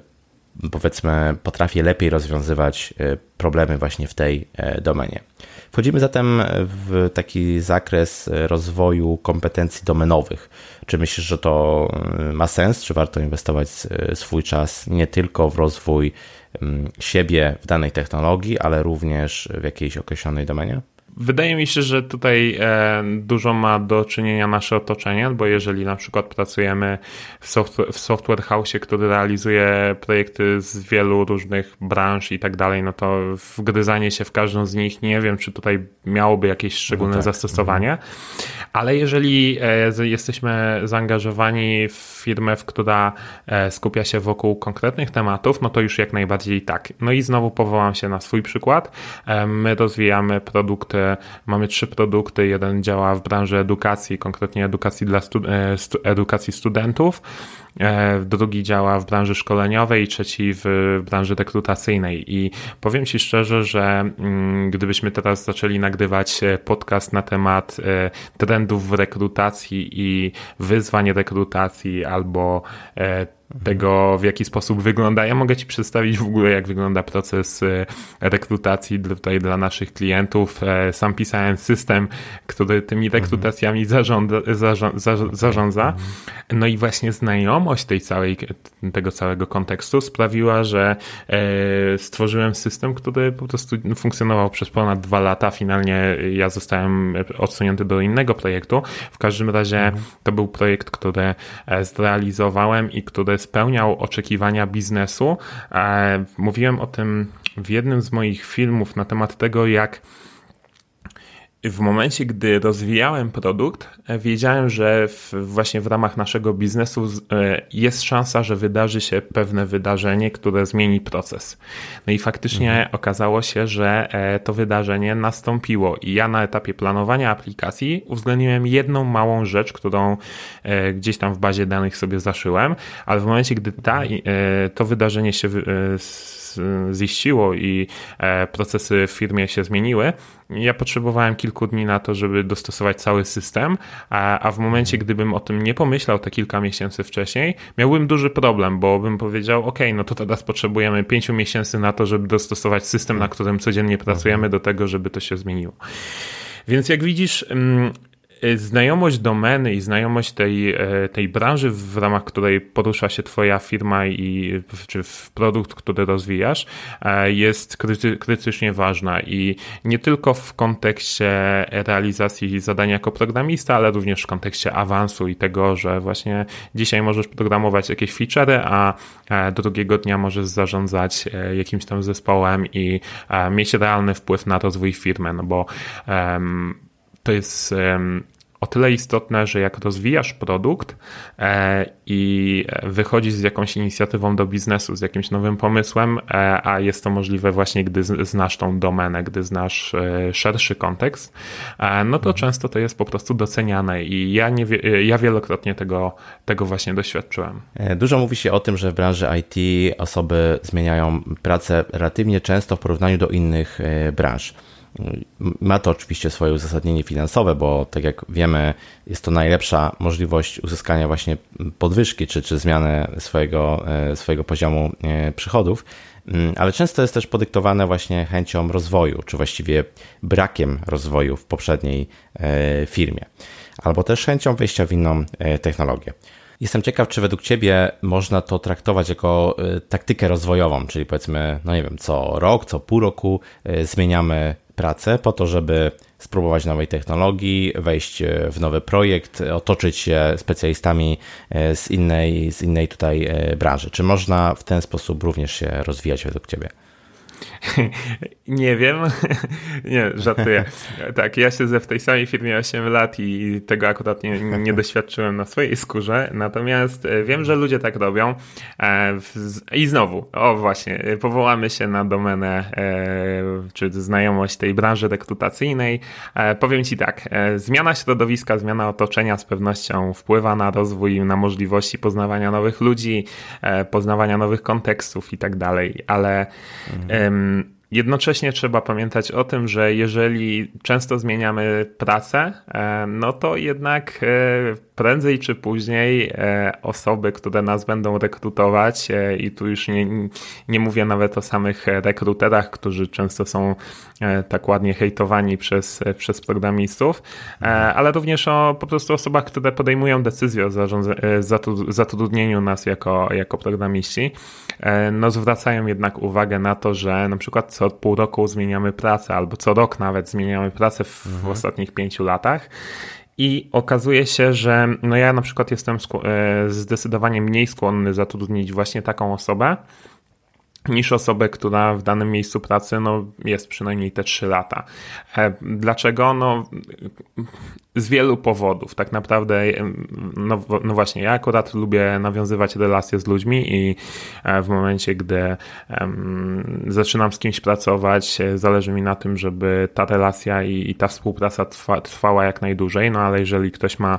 powiedzmy potrafię lepiej rozwiązywać e, problemy właśnie w tej e, domenie. Wchodzimy zatem w taki zakres rozwoju kompetencji domenowych. Czy myślisz, że to ma sens? Czy warto inwestować swój czas nie tylko w rozwój siebie w danej technologii, ale również w jakiejś określonej domenie? Wydaje mi się, że tutaj e, dużo ma do czynienia nasze otoczenie, bo jeżeli na przykład pracujemy w software, w software house, który realizuje projekty z wielu różnych branż i tak dalej, no to wgryzanie się w każdą z nich, nie wiem, czy tutaj miałoby jakieś szczególne no tak. zastosowanie, ale jeżeli e, jesteśmy zaangażowani w firmę, w która e, skupia się wokół konkretnych tematów, no to już jak najbardziej tak. No i znowu powołam się na swój przykład. My rozwijamy produkty mamy trzy produkty. Jeden działa w branży edukacji, konkretnie edukacji dla e, edukacji studentów. E, drugi działa w branży szkoleniowej i trzeci w branży rekrutacyjnej. I powiem Ci szczerze, że mm, gdybyśmy teraz zaczęli nagrywać e, podcast na temat trendów w rekrutacji i wyzwań rekrutacji albo tego, w jaki sposób wygląda. Ja mogę Ci przedstawić w ogóle, jak wygląda proces e, rekrutacji tutaj dla naszych klientów. E, sam pisałem system, który tymi mhm. rekrutacjami zarządza, zarządza. No i właśnie znajomość tej całej, tego całego kontekstu sprawiła, że e, stworzyłem system, który po prostu funkcjonował przez ponad dwa lata. Finalnie ja zostałem odsunięty do innego projektu. W każdym razie mhm. to był projekt, który zrealizowałem i który spełniał oczekiwania biznesu. E, mówiłem o tym w jednym z moich filmów na temat tego, jak w momencie, gdy rozwijałem produkt, e, wiedziałem, że w, właśnie w ramach naszego biznesu e, jest szansa, że wydarzy się pewne wydarzenie, które zmieni proces. No i faktycznie mhm. okazało się, że e, to wydarzenie nastąpiło i ja na etapie planowania aplikacji uwzględniłem jedną małą rzecz, którą gdzieś tam w bazie danych sobie zaszyłem, ale w momencie, gdy ta, to wydarzenie się ziściło i e, procesy w firmie się zmieniły, ja potrzebowałem kilku dni na to, żeby dostosować cały system, a, w momencie, gdybym o tym nie pomyślał te kilka miesięcy wcześniej, miałbym duży problem, bo bym powiedział, ok, no to teraz potrzebujemy pięciu miesięcy na to, żeby dostosować system, na którym codziennie pracujemy do tego, żeby to się zmieniło. Więc jak widzisz, mm, znajomość domeny i znajomość tej, e, tej branży, w ramach której porusza się Twoja firma i czy w produkt, który rozwijasz, e, jest kryty, krytycznie ważna. I nie tylko w kontekście realizacji zadania jako programista, ale również w kontekście awansu i tego, że właśnie dzisiaj możesz programować jakieś featurey, a drugiego dnia możesz zarządzać e, jakimś tam zespołem i mieć realny wpływ na rozwój firmy, no bo to jest o tyle istotne, że jak rozwijasz produkt e, i wychodzisz z jakąś inicjatywą do biznesu, z jakimś nowym pomysłem, e, a jest to możliwe właśnie, gdy znasz tą domenę, gdy znasz e, szerszy kontekst, no to mhm. często to jest po prostu doceniane i ja, nie, ja wielokrotnie tego, tego właśnie doświadczyłem. Dużo mówi się o tym, że w branży IT osoby zmieniają pracę relatywnie często w porównaniu do innych branż. Ma to oczywiście swoje uzasadnienie finansowe, bo tak jak wiemy, jest to najlepsza możliwość uzyskania właśnie podwyżki czy, czy zmiany swojego, e, swojego poziomu e, przychodów, mm, ale często jest też podyktowane właśnie chęcią rozwoju, czy właściwie brakiem rozwoju w poprzedniej e, firmie, albo też chęcią wejścia w inną technologię. Jestem ciekaw, czy według Ciebie można to traktować jako taktykę rozwojową, czyli powiedzmy, no nie wiem, co rok, co pół roku zmieniamy pracę po to, żeby spróbować nowej technologii, wejść w nowy projekt, otoczyć się specjalistami e, z innej, z innej tutaj e, branży. Czy można w ten sposób również się rozwijać według Ciebie? *laughs* Nie wiem. *laughs* nie, żartuję. Tak, ja siedzę w tej samej firmie 8 lat i tego akurat nie, nie doświadczyłem na swojej skórze. Natomiast e, wiem, że ludzie tak robią. E, I znowu, o właśnie, powołamy się na domenę e, czy znajomość tej branży rekrutacyjnej. Powiem Ci tak, zmiana środowiska, zmiana otoczenia z pewnością wpływa na rozwój, na możliwości poznawania nowych ludzi, poznawania nowych kontekstów i tak dalej, ale mhm Jednocześnie trzeba pamiętać o tym, że jeżeli często zmieniamy pracę, e, no to jednak e, prędzej czy później e, osoby, które nas będą rekrutować, i tu już nie, nie mówię nawet o samych rekruterach, którzy często są tak ładnie hejtowani przez, przez programistów, ale również o po prostu osobach, które podejmują decyzję o zatrudnieniu nas jako, jako programiści, no zwracają jednak uwagę na to, że na przykład co pół roku zmieniamy pracę, albo co rok nawet zmieniamy pracę w, mhm. w ostatnich pięciu latach. I okazuje się, że no ja na przykład jestem e, zdecydowanie mniej skłonny zatrudnić właśnie taką osobę, niż osobę, która w danym miejscu pracy no, jest przynajmniej te 3 lata. E, dlaczego? No, z wielu powodów. Tak naprawdę, no, no, właśnie, ja akurat lubię nawiązywać relacje z ludźmi i e, w momencie, gdy um, zaczynam z kimś pracować, e, zależy mi na tym, żeby ta relacja i, i ta współpraca trwa, trwała jak najdłużej. No ale jeżeli ktoś ma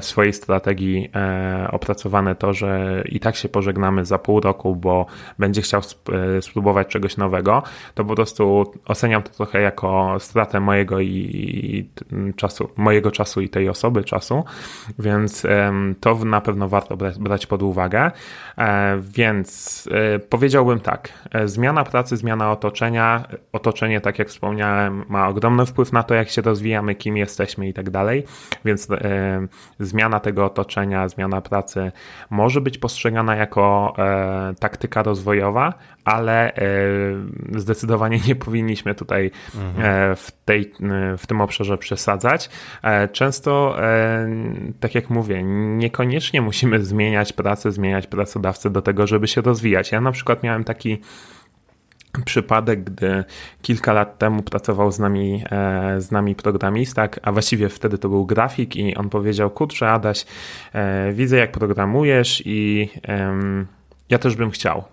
w swojej strategii e, opracowane to, że i tak się pożegnamy za pół roku, bo będzie chciał E, spróbować czegoś nowego, to po prostu oceniam to trochę jako stratę mojego i czasu, mojego czasu i tej osoby czasu, więc to na pewno warto brać pod uwagę. E, więc e, powiedziałbym tak, zmiana pracy, zmiana otoczenia, otoczenie, tak jak wspomniałem, ma ogromny wpływ na to, jak się rozwijamy, kim jesteśmy i tak dalej, więc zmiana tego otoczenia, zmiana pracy może być postrzegana jako taktyka rozwojowa, ale e, zdecydowanie nie powinniśmy tutaj. E, w, tej, e, w tym obszarze przesadzać. Często, tak jak mówię, niekoniecznie musimy zmieniać pracę, zmieniać pracodawcę do tego, żeby się rozwijać. Ja na przykład miałem taki przypadek, gdy kilka lat temu pracował z nami, z nami programista, a właściwie wtedy to był grafik i on powiedział, kurczę Adaś, widzę jak programujesz i ja też bym chciał.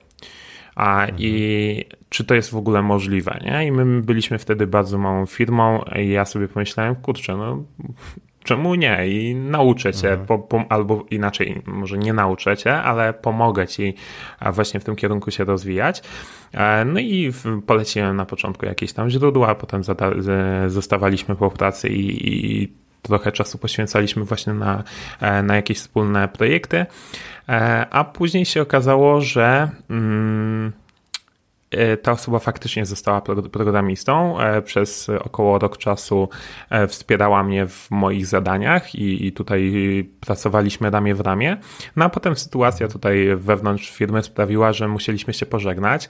A mhm. i czy to jest w ogóle możliwe, nie? I my byliśmy wtedy bardzo małą firmą i ja sobie pomyślałem, kurczę, no czemu nie? I nauczę cię, mhm. po, po, albo inaczej, może nie nauczę cię, ale pomogę ci właśnie w tym kierunku się rozwijać. E, no i poleciłem na początku jakieś tam źródła, potem zostawaliśmy po pracy i, i trochę czasu poświęcaliśmy właśnie na, e, na jakieś wspólne projekty, a później się okazało, że mm, e, ta osoba faktycznie została programistą. Przez około rok czasu wspierała mnie w moich zadaniach i, i tutaj pracowaliśmy ramię w ramię. No a potem sytuacja tutaj wewnątrz firmy sprawiła, że musieliśmy się pożegnać,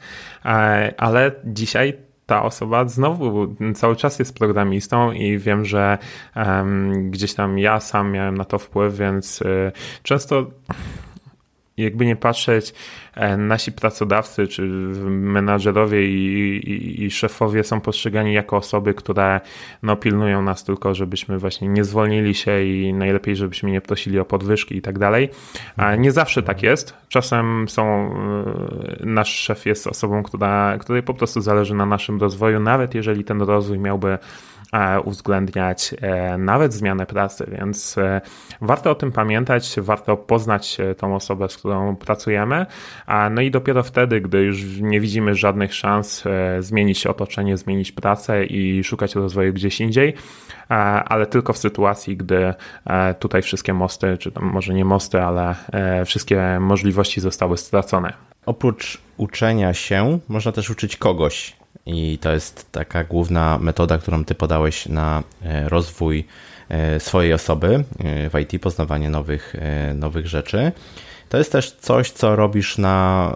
ale dzisiaj ta osoba znowu cały czas jest programistą i wiem, że um, gdzieś tam ja sam miałem na to wpływ, więc y, często jakby nie patrzeć, nasi pracodawcy czy menadżerowie i, i, i, szefowie są postrzegani jako osoby, które no, pilnują nas tylko, żebyśmy właśnie nie zwolnili się i najlepiej, żebyśmy nie prosili o podwyżki i tak dalej. Nie zawsze tak jest. Czasem są, e, nasz szef jest osobą, która, której po prostu zależy na naszym rozwoju, nawet jeżeli ten rozwój miałby E, uwzględniać e, nawet zmianę pracy, więc e, warto o tym pamiętać, warto poznać tą osobę, z którą pracujemy, no i dopiero wtedy, gdy już nie widzimy żadnych szans zmienić otoczenie, zmienić pracę i szukać rozwoju gdzieś indziej, ale tylko w sytuacji, gdy tutaj wszystkie mosty, czy tam może nie mosty, ale wszystkie możliwości zostały stracone. Oprócz uczenia się, można też uczyć kogoś i to jest taka główna metoda, którą ty podałeś na e, rozwój e, swojej osoby e, w IT, poznawanie nowych, nowych rzeczy. To jest też coś, co robisz na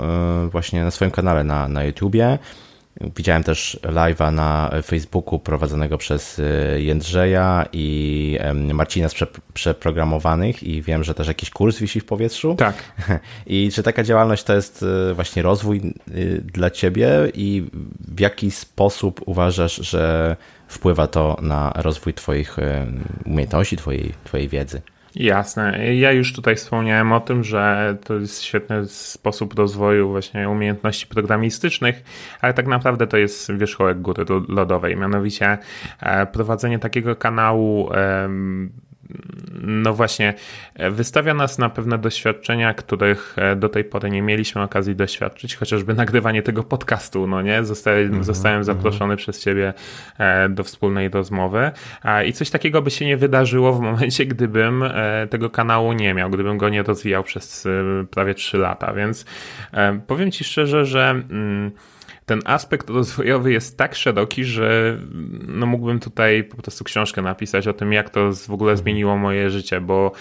właśnie na swoim kanale na, na YouTubie. Widziałem też live'a na Facebooku prowadzonego przez y, Jędrzeja i Marcina z Przeprogramowanych i wiem, że też jakiś kurs wisi w powietrzu. Tak. *laughs* I czy taka działalność to jest y, właśnie rozwój dla Ciebie i w jaki sposób uważasz, że wpływa to na rozwój Twoich umiejętności, Twojej, twojej wiedzy? Jasne. Ja już tutaj wspomniałem o tym, że to jest świetny sposób rozwoju właśnie umiejętności programistycznych, ale tak naprawdę to jest wierzchołek góry lodowej. Mianowicie e, prowadzenie takiego kanału no właśnie, e, wystawia nas na pewne doświadczenia, których e, do tej pory nie mieliśmy okazji doświadczyć, chociażby *laughs* nagrywanie tego podcastu, no nie? Zostałem, mm -hmm, zostałem zaproszony mm -hmm. przez ciebie e, do wspólnej rozmowy i coś takiego by się nie wydarzyło w *laughs* momencie, gdybym tego kanału nie miał, gdybym go nie rozwijał przez prawie 3 lata, więc powiem ci szczerze, że mm, ten aspekt rozwojowy jest tak szeroki, że no mógłbym tutaj po prostu książkę napisać o tym, jak to w ogóle mhm. zmieniło moje życie, bo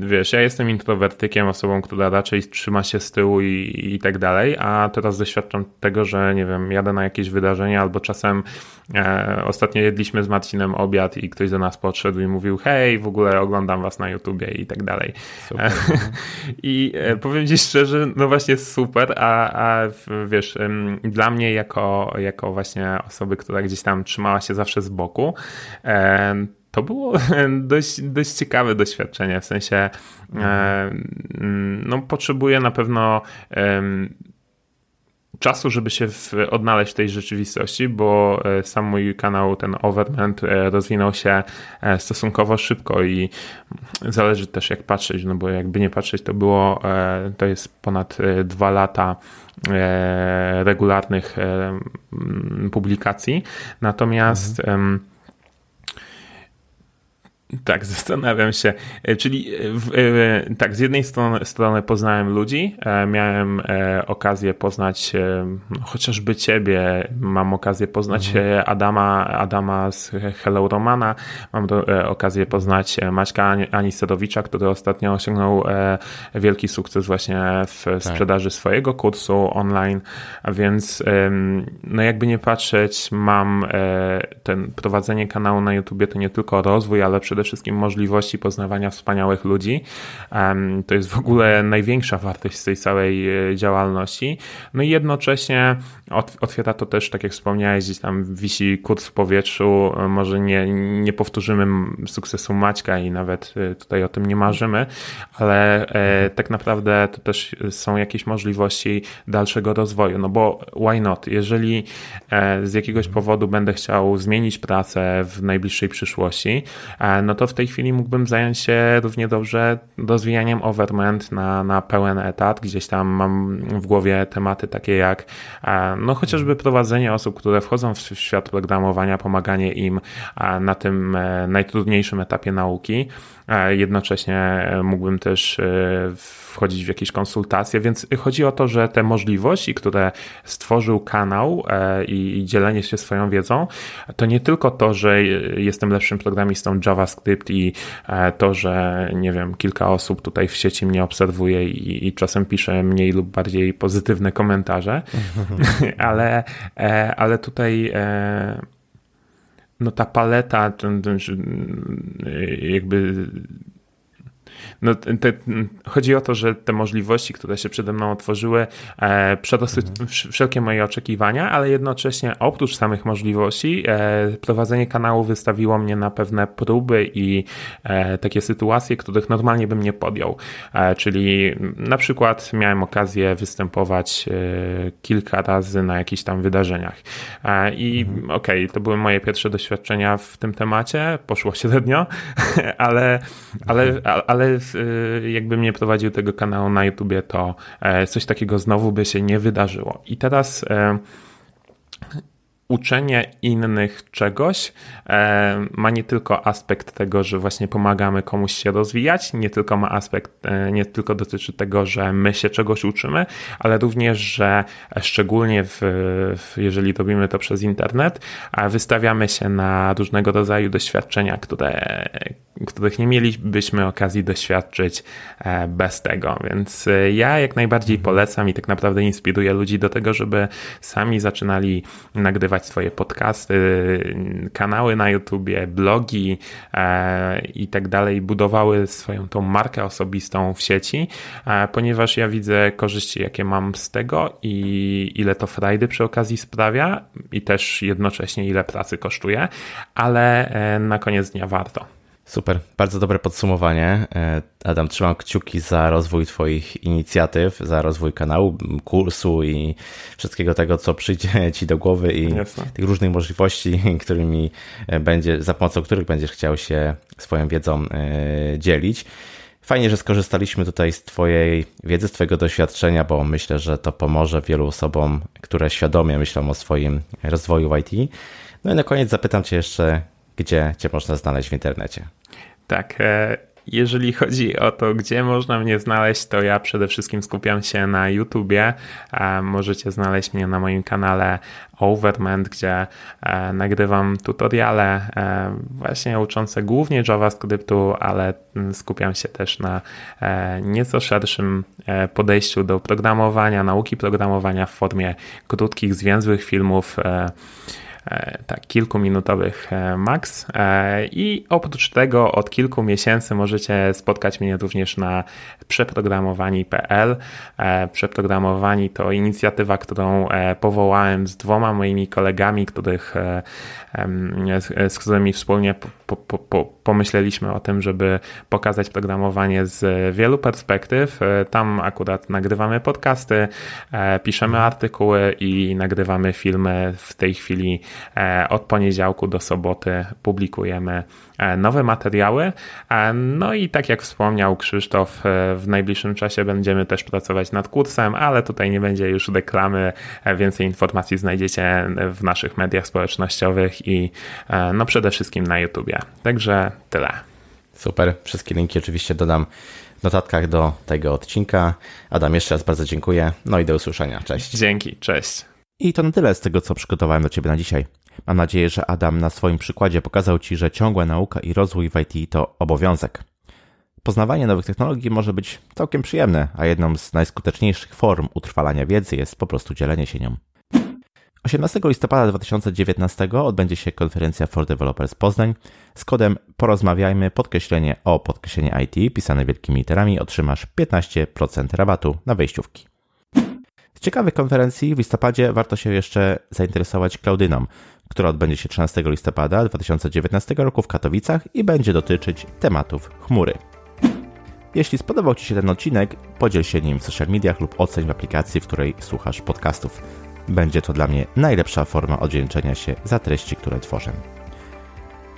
wiesz, ja jestem introwertykiem, osobą, która raczej trzyma się z tyłu i, i tak dalej, a teraz doświadczam tego, że nie wiem, jadę na jakieś wydarzenia albo czasem e, ostatnio jedliśmy z Marcinem obiad i ktoś do nas podszedł i mówił, hej, w ogóle oglądam was na YouTubie i tak dalej. Super. *laughs* I e, powiem ci szczerze, no właśnie super, a, a wiesz, dla mnie jako, jako właśnie osoby, która gdzieś tam trzymała się zawsze z boku, e, to było *laughs* dość, dość ciekawe doświadczenie, w sensie no, potrzebuję na pewno czasu, żeby się w, odnaleźć w tej rzeczywistości, bo e, sam mój kanał, ten Overment, e, rozwinął się e, stosunkowo szybko i zależy też jak patrzeć, no bo jakby nie patrzeć, to było, to jest ponad dwa lata regularnych publikacji. Natomiast mhm tak, *laughs* zastanawiam się. E, czyli e, w, e, tak, z jednej strony, strony poznałem ludzi, miałem okazję poznać no, chociażby ciebie, mam okazję poznać mhm. Adama, Adama z Hello Romana, mam do, okazję poznać Maćka Anisterowicza, który ostatnio osiągnął wielki sukces właśnie w tak. sprzedaży swojego kursu online, a więc no jakby nie patrzeć, mam ten prowadzenie kanału na YouTubie to nie tylko rozwój, ale przede przede wszystkim możliwości poznawania wspaniałych ludzi. To jest w ogóle największa wartość z tej całej e, działalności. No i jednocześnie otwiera to też, tak jak wspomniałeś, gdzieś tam wisi kurs w powietrzu. Może nie, nie powtórzymy sukcesu Maćka i nawet e, tutaj o tym nie marzymy, ale e, tak naprawdę to też są jakieś możliwości dalszego rozwoju. No bo why not? Jeżeli z jakiegoś powodu będę chciał zmienić pracę w najbliższej przyszłości, no to w tej chwili mógłbym zająć się równie dobrze rozwijaniem Overment na, na pełen etat. Gdzieś tam mam w głowie tematy takie jak no chociażby prowadzenie osób, które wchodzą w świat programowania, pomaganie im na tym e, najtrudniejszym etapie nauki. Jednocześnie mógłbym też e, wchodzić w jakieś konsultacje, więc chodzi o to, że te możliwości, które stworzył kanał e, i dzielenie się swoją wiedzą, to nie tylko to, że jestem lepszym programistą JavaScript i e, to, że nie wiem, kilka osób tutaj w sieci mnie obserwuje i, i czasem pisze mniej lub bardziej pozytywne komentarze, *laughs* ale, ale tutaj no ta paleta, jakby No, te, chodzi o to, że te możliwości, które się przede mną otworzyły, e, przerosły mhm. wszelkie moje oczekiwania, ale jednocześnie oprócz samych możliwości, e, prowadzenie kanału wystawiło mnie na pewne próby i e, takie sytuacje, których normalnie bym nie podjął. E, czyli na przykład miałem okazję występować e, kilka razy na jakichś tam wydarzeniach. E, I mhm. okej, okay, to były moje pierwsze doświadczenia w tym temacie, poszło średnio, *laughs* ale, ale, mhm. Ale jakbym nie prowadził tego kanału na YouTubie, to coś takiego znowu by się nie wydarzyło. I teraz uczenie innych czegoś e, ma nie tylko aspekt tego, że właśnie pomagamy komuś się rozwijać, nie tylko ma aspekt, e, nie tylko dotyczy tego, że my się czegoś uczymy, ale również, że szczególnie w, w, jeżeli robimy to przez internet, wystawiamy się na różnego rodzaju doświadczenia, które, których nie mielibyśmy okazji doświadczyć e, bez tego. Więc ja jak najbardziej polecam i tak naprawdę inspiruję ludzi do tego, żeby sami zaczynali nagrywać swoje podcasty, kanały na YouTubie, blogi e, i tak dalej, budowały swoją tą markę osobistą w sieci, e, ponieważ ja widzę korzyści, jakie mam z tego i ile to frajdy przy okazji sprawia i też jednocześnie ile pracy kosztuje, ale e, na koniec dnia warto. Super, bardzo dobre podsumowanie. E, Adam, trzymam kciuki za rozwój Twoich inicjatyw, za rozwój kanału, kursu i wszystkiego tego, co przyjdzie *laughs* Ci do głowy i Jasne. tych różnych możliwości, *laughs* którymi e, będzie, za pomocą których będziesz chciał się swoją wiedzą e, dzielić. Fajnie, że skorzystaliśmy tutaj z Twojej wiedzy, z Twojego doświadczenia, bo myślę, że to pomoże wielu osobom, które świadomie myślą o swoim rozwoju w IT. No i na koniec zapytam Cię jeszcze, gdzie Cię można znaleźć w internecie. Tak. E, jeżeli chodzi o to, gdzie można mnie znaleźć, to ja przede wszystkim skupiam się na YouTubie. Możecie znaleźć mnie na moim kanale Overment, gdzie e, nagrywam tutoriale e, właśnie uczące głównie JavaScriptu, ale skupiam się też na nieco szerszym podejściu do programowania, nauki programowania w formie krótkich, zwięzłych filmów tak, kilkuminutowych e, max. E, I oprócz tego od kilku miesięcy możecie spotkać mnie również na przeprogramowani.pl. Przeprogramowani to inicjatywa, którą powołałem z dwoma moimi kolegami, których, z którymi wspólnie po, po, po, pomyśleliśmy o tym, żeby pokazać programowanie z wielu perspektyw. Tam akurat nagrywamy podcasty, piszemy artykuły i nagrywamy filmy w tej chwili E, od poniedziałku do soboty publikujemy e, nowe materiały. E, no i tak jak wspomniał Krzysztof, w najbliższym czasie będziemy też pracować nad kursem, ale tutaj nie będzie już reklamy. Więcej informacji znajdziecie w naszych mediach społecznościowych i no przede wszystkim na YouTubie. Także tyle. Super. Wszystkie linki oczywiście dodam w notatkach do tego odcinka. Adam, jeszcze raz bardzo dziękuję. No i do usłyszenia. Cześć. Dzięki. Cześć. I to na tyle z tego, co przygotowałem do Ciebie na dzisiaj. Mam nadzieję, że Adam na swoim przykładzie pokazał Ci, że ciągła nauka i rozwój w IT to obowiązek. Poznawanie nowych technologii może być całkiem przyjemne, a jedną z najskuteczniejszych form utrwalania wiedzy jest po prostu dzielenie się nią. 18 listopada 2019 odbędzie się konferencja For Developers Poznań. Z kodem porozmawiajmy podkreślenie o podkreślenie IT pisane wielkimi literami otrzymasz 15% rabatu na wejściówki. Z ciekawych konferencji w listopadzie warto się jeszcze zainteresować Cloudyną, która odbędzie się 13 listopada 2019 roku w Katowicach i będzie dotyczyć tematów chmury. Jeśli spodobał Ci się ten odcinek, podziel się nim w social mediach lub oceń w aplikacji, w której słuchasz podcastów. Będzie to dla mnie najlepsza forma odwdzięczenia się za treści, które tworzę.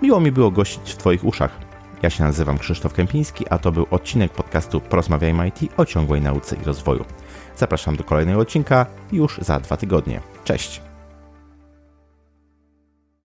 Miło mi było gościć w Twoich uszach. Ja się nazywam Krzysztof Kępiński, a to był odcinek podcastu Porozmawiajmy IT o ciągłej nauce i rozwoju. Zapraszam do kolejnego odcinka już za dwa tygodnie. Cześć!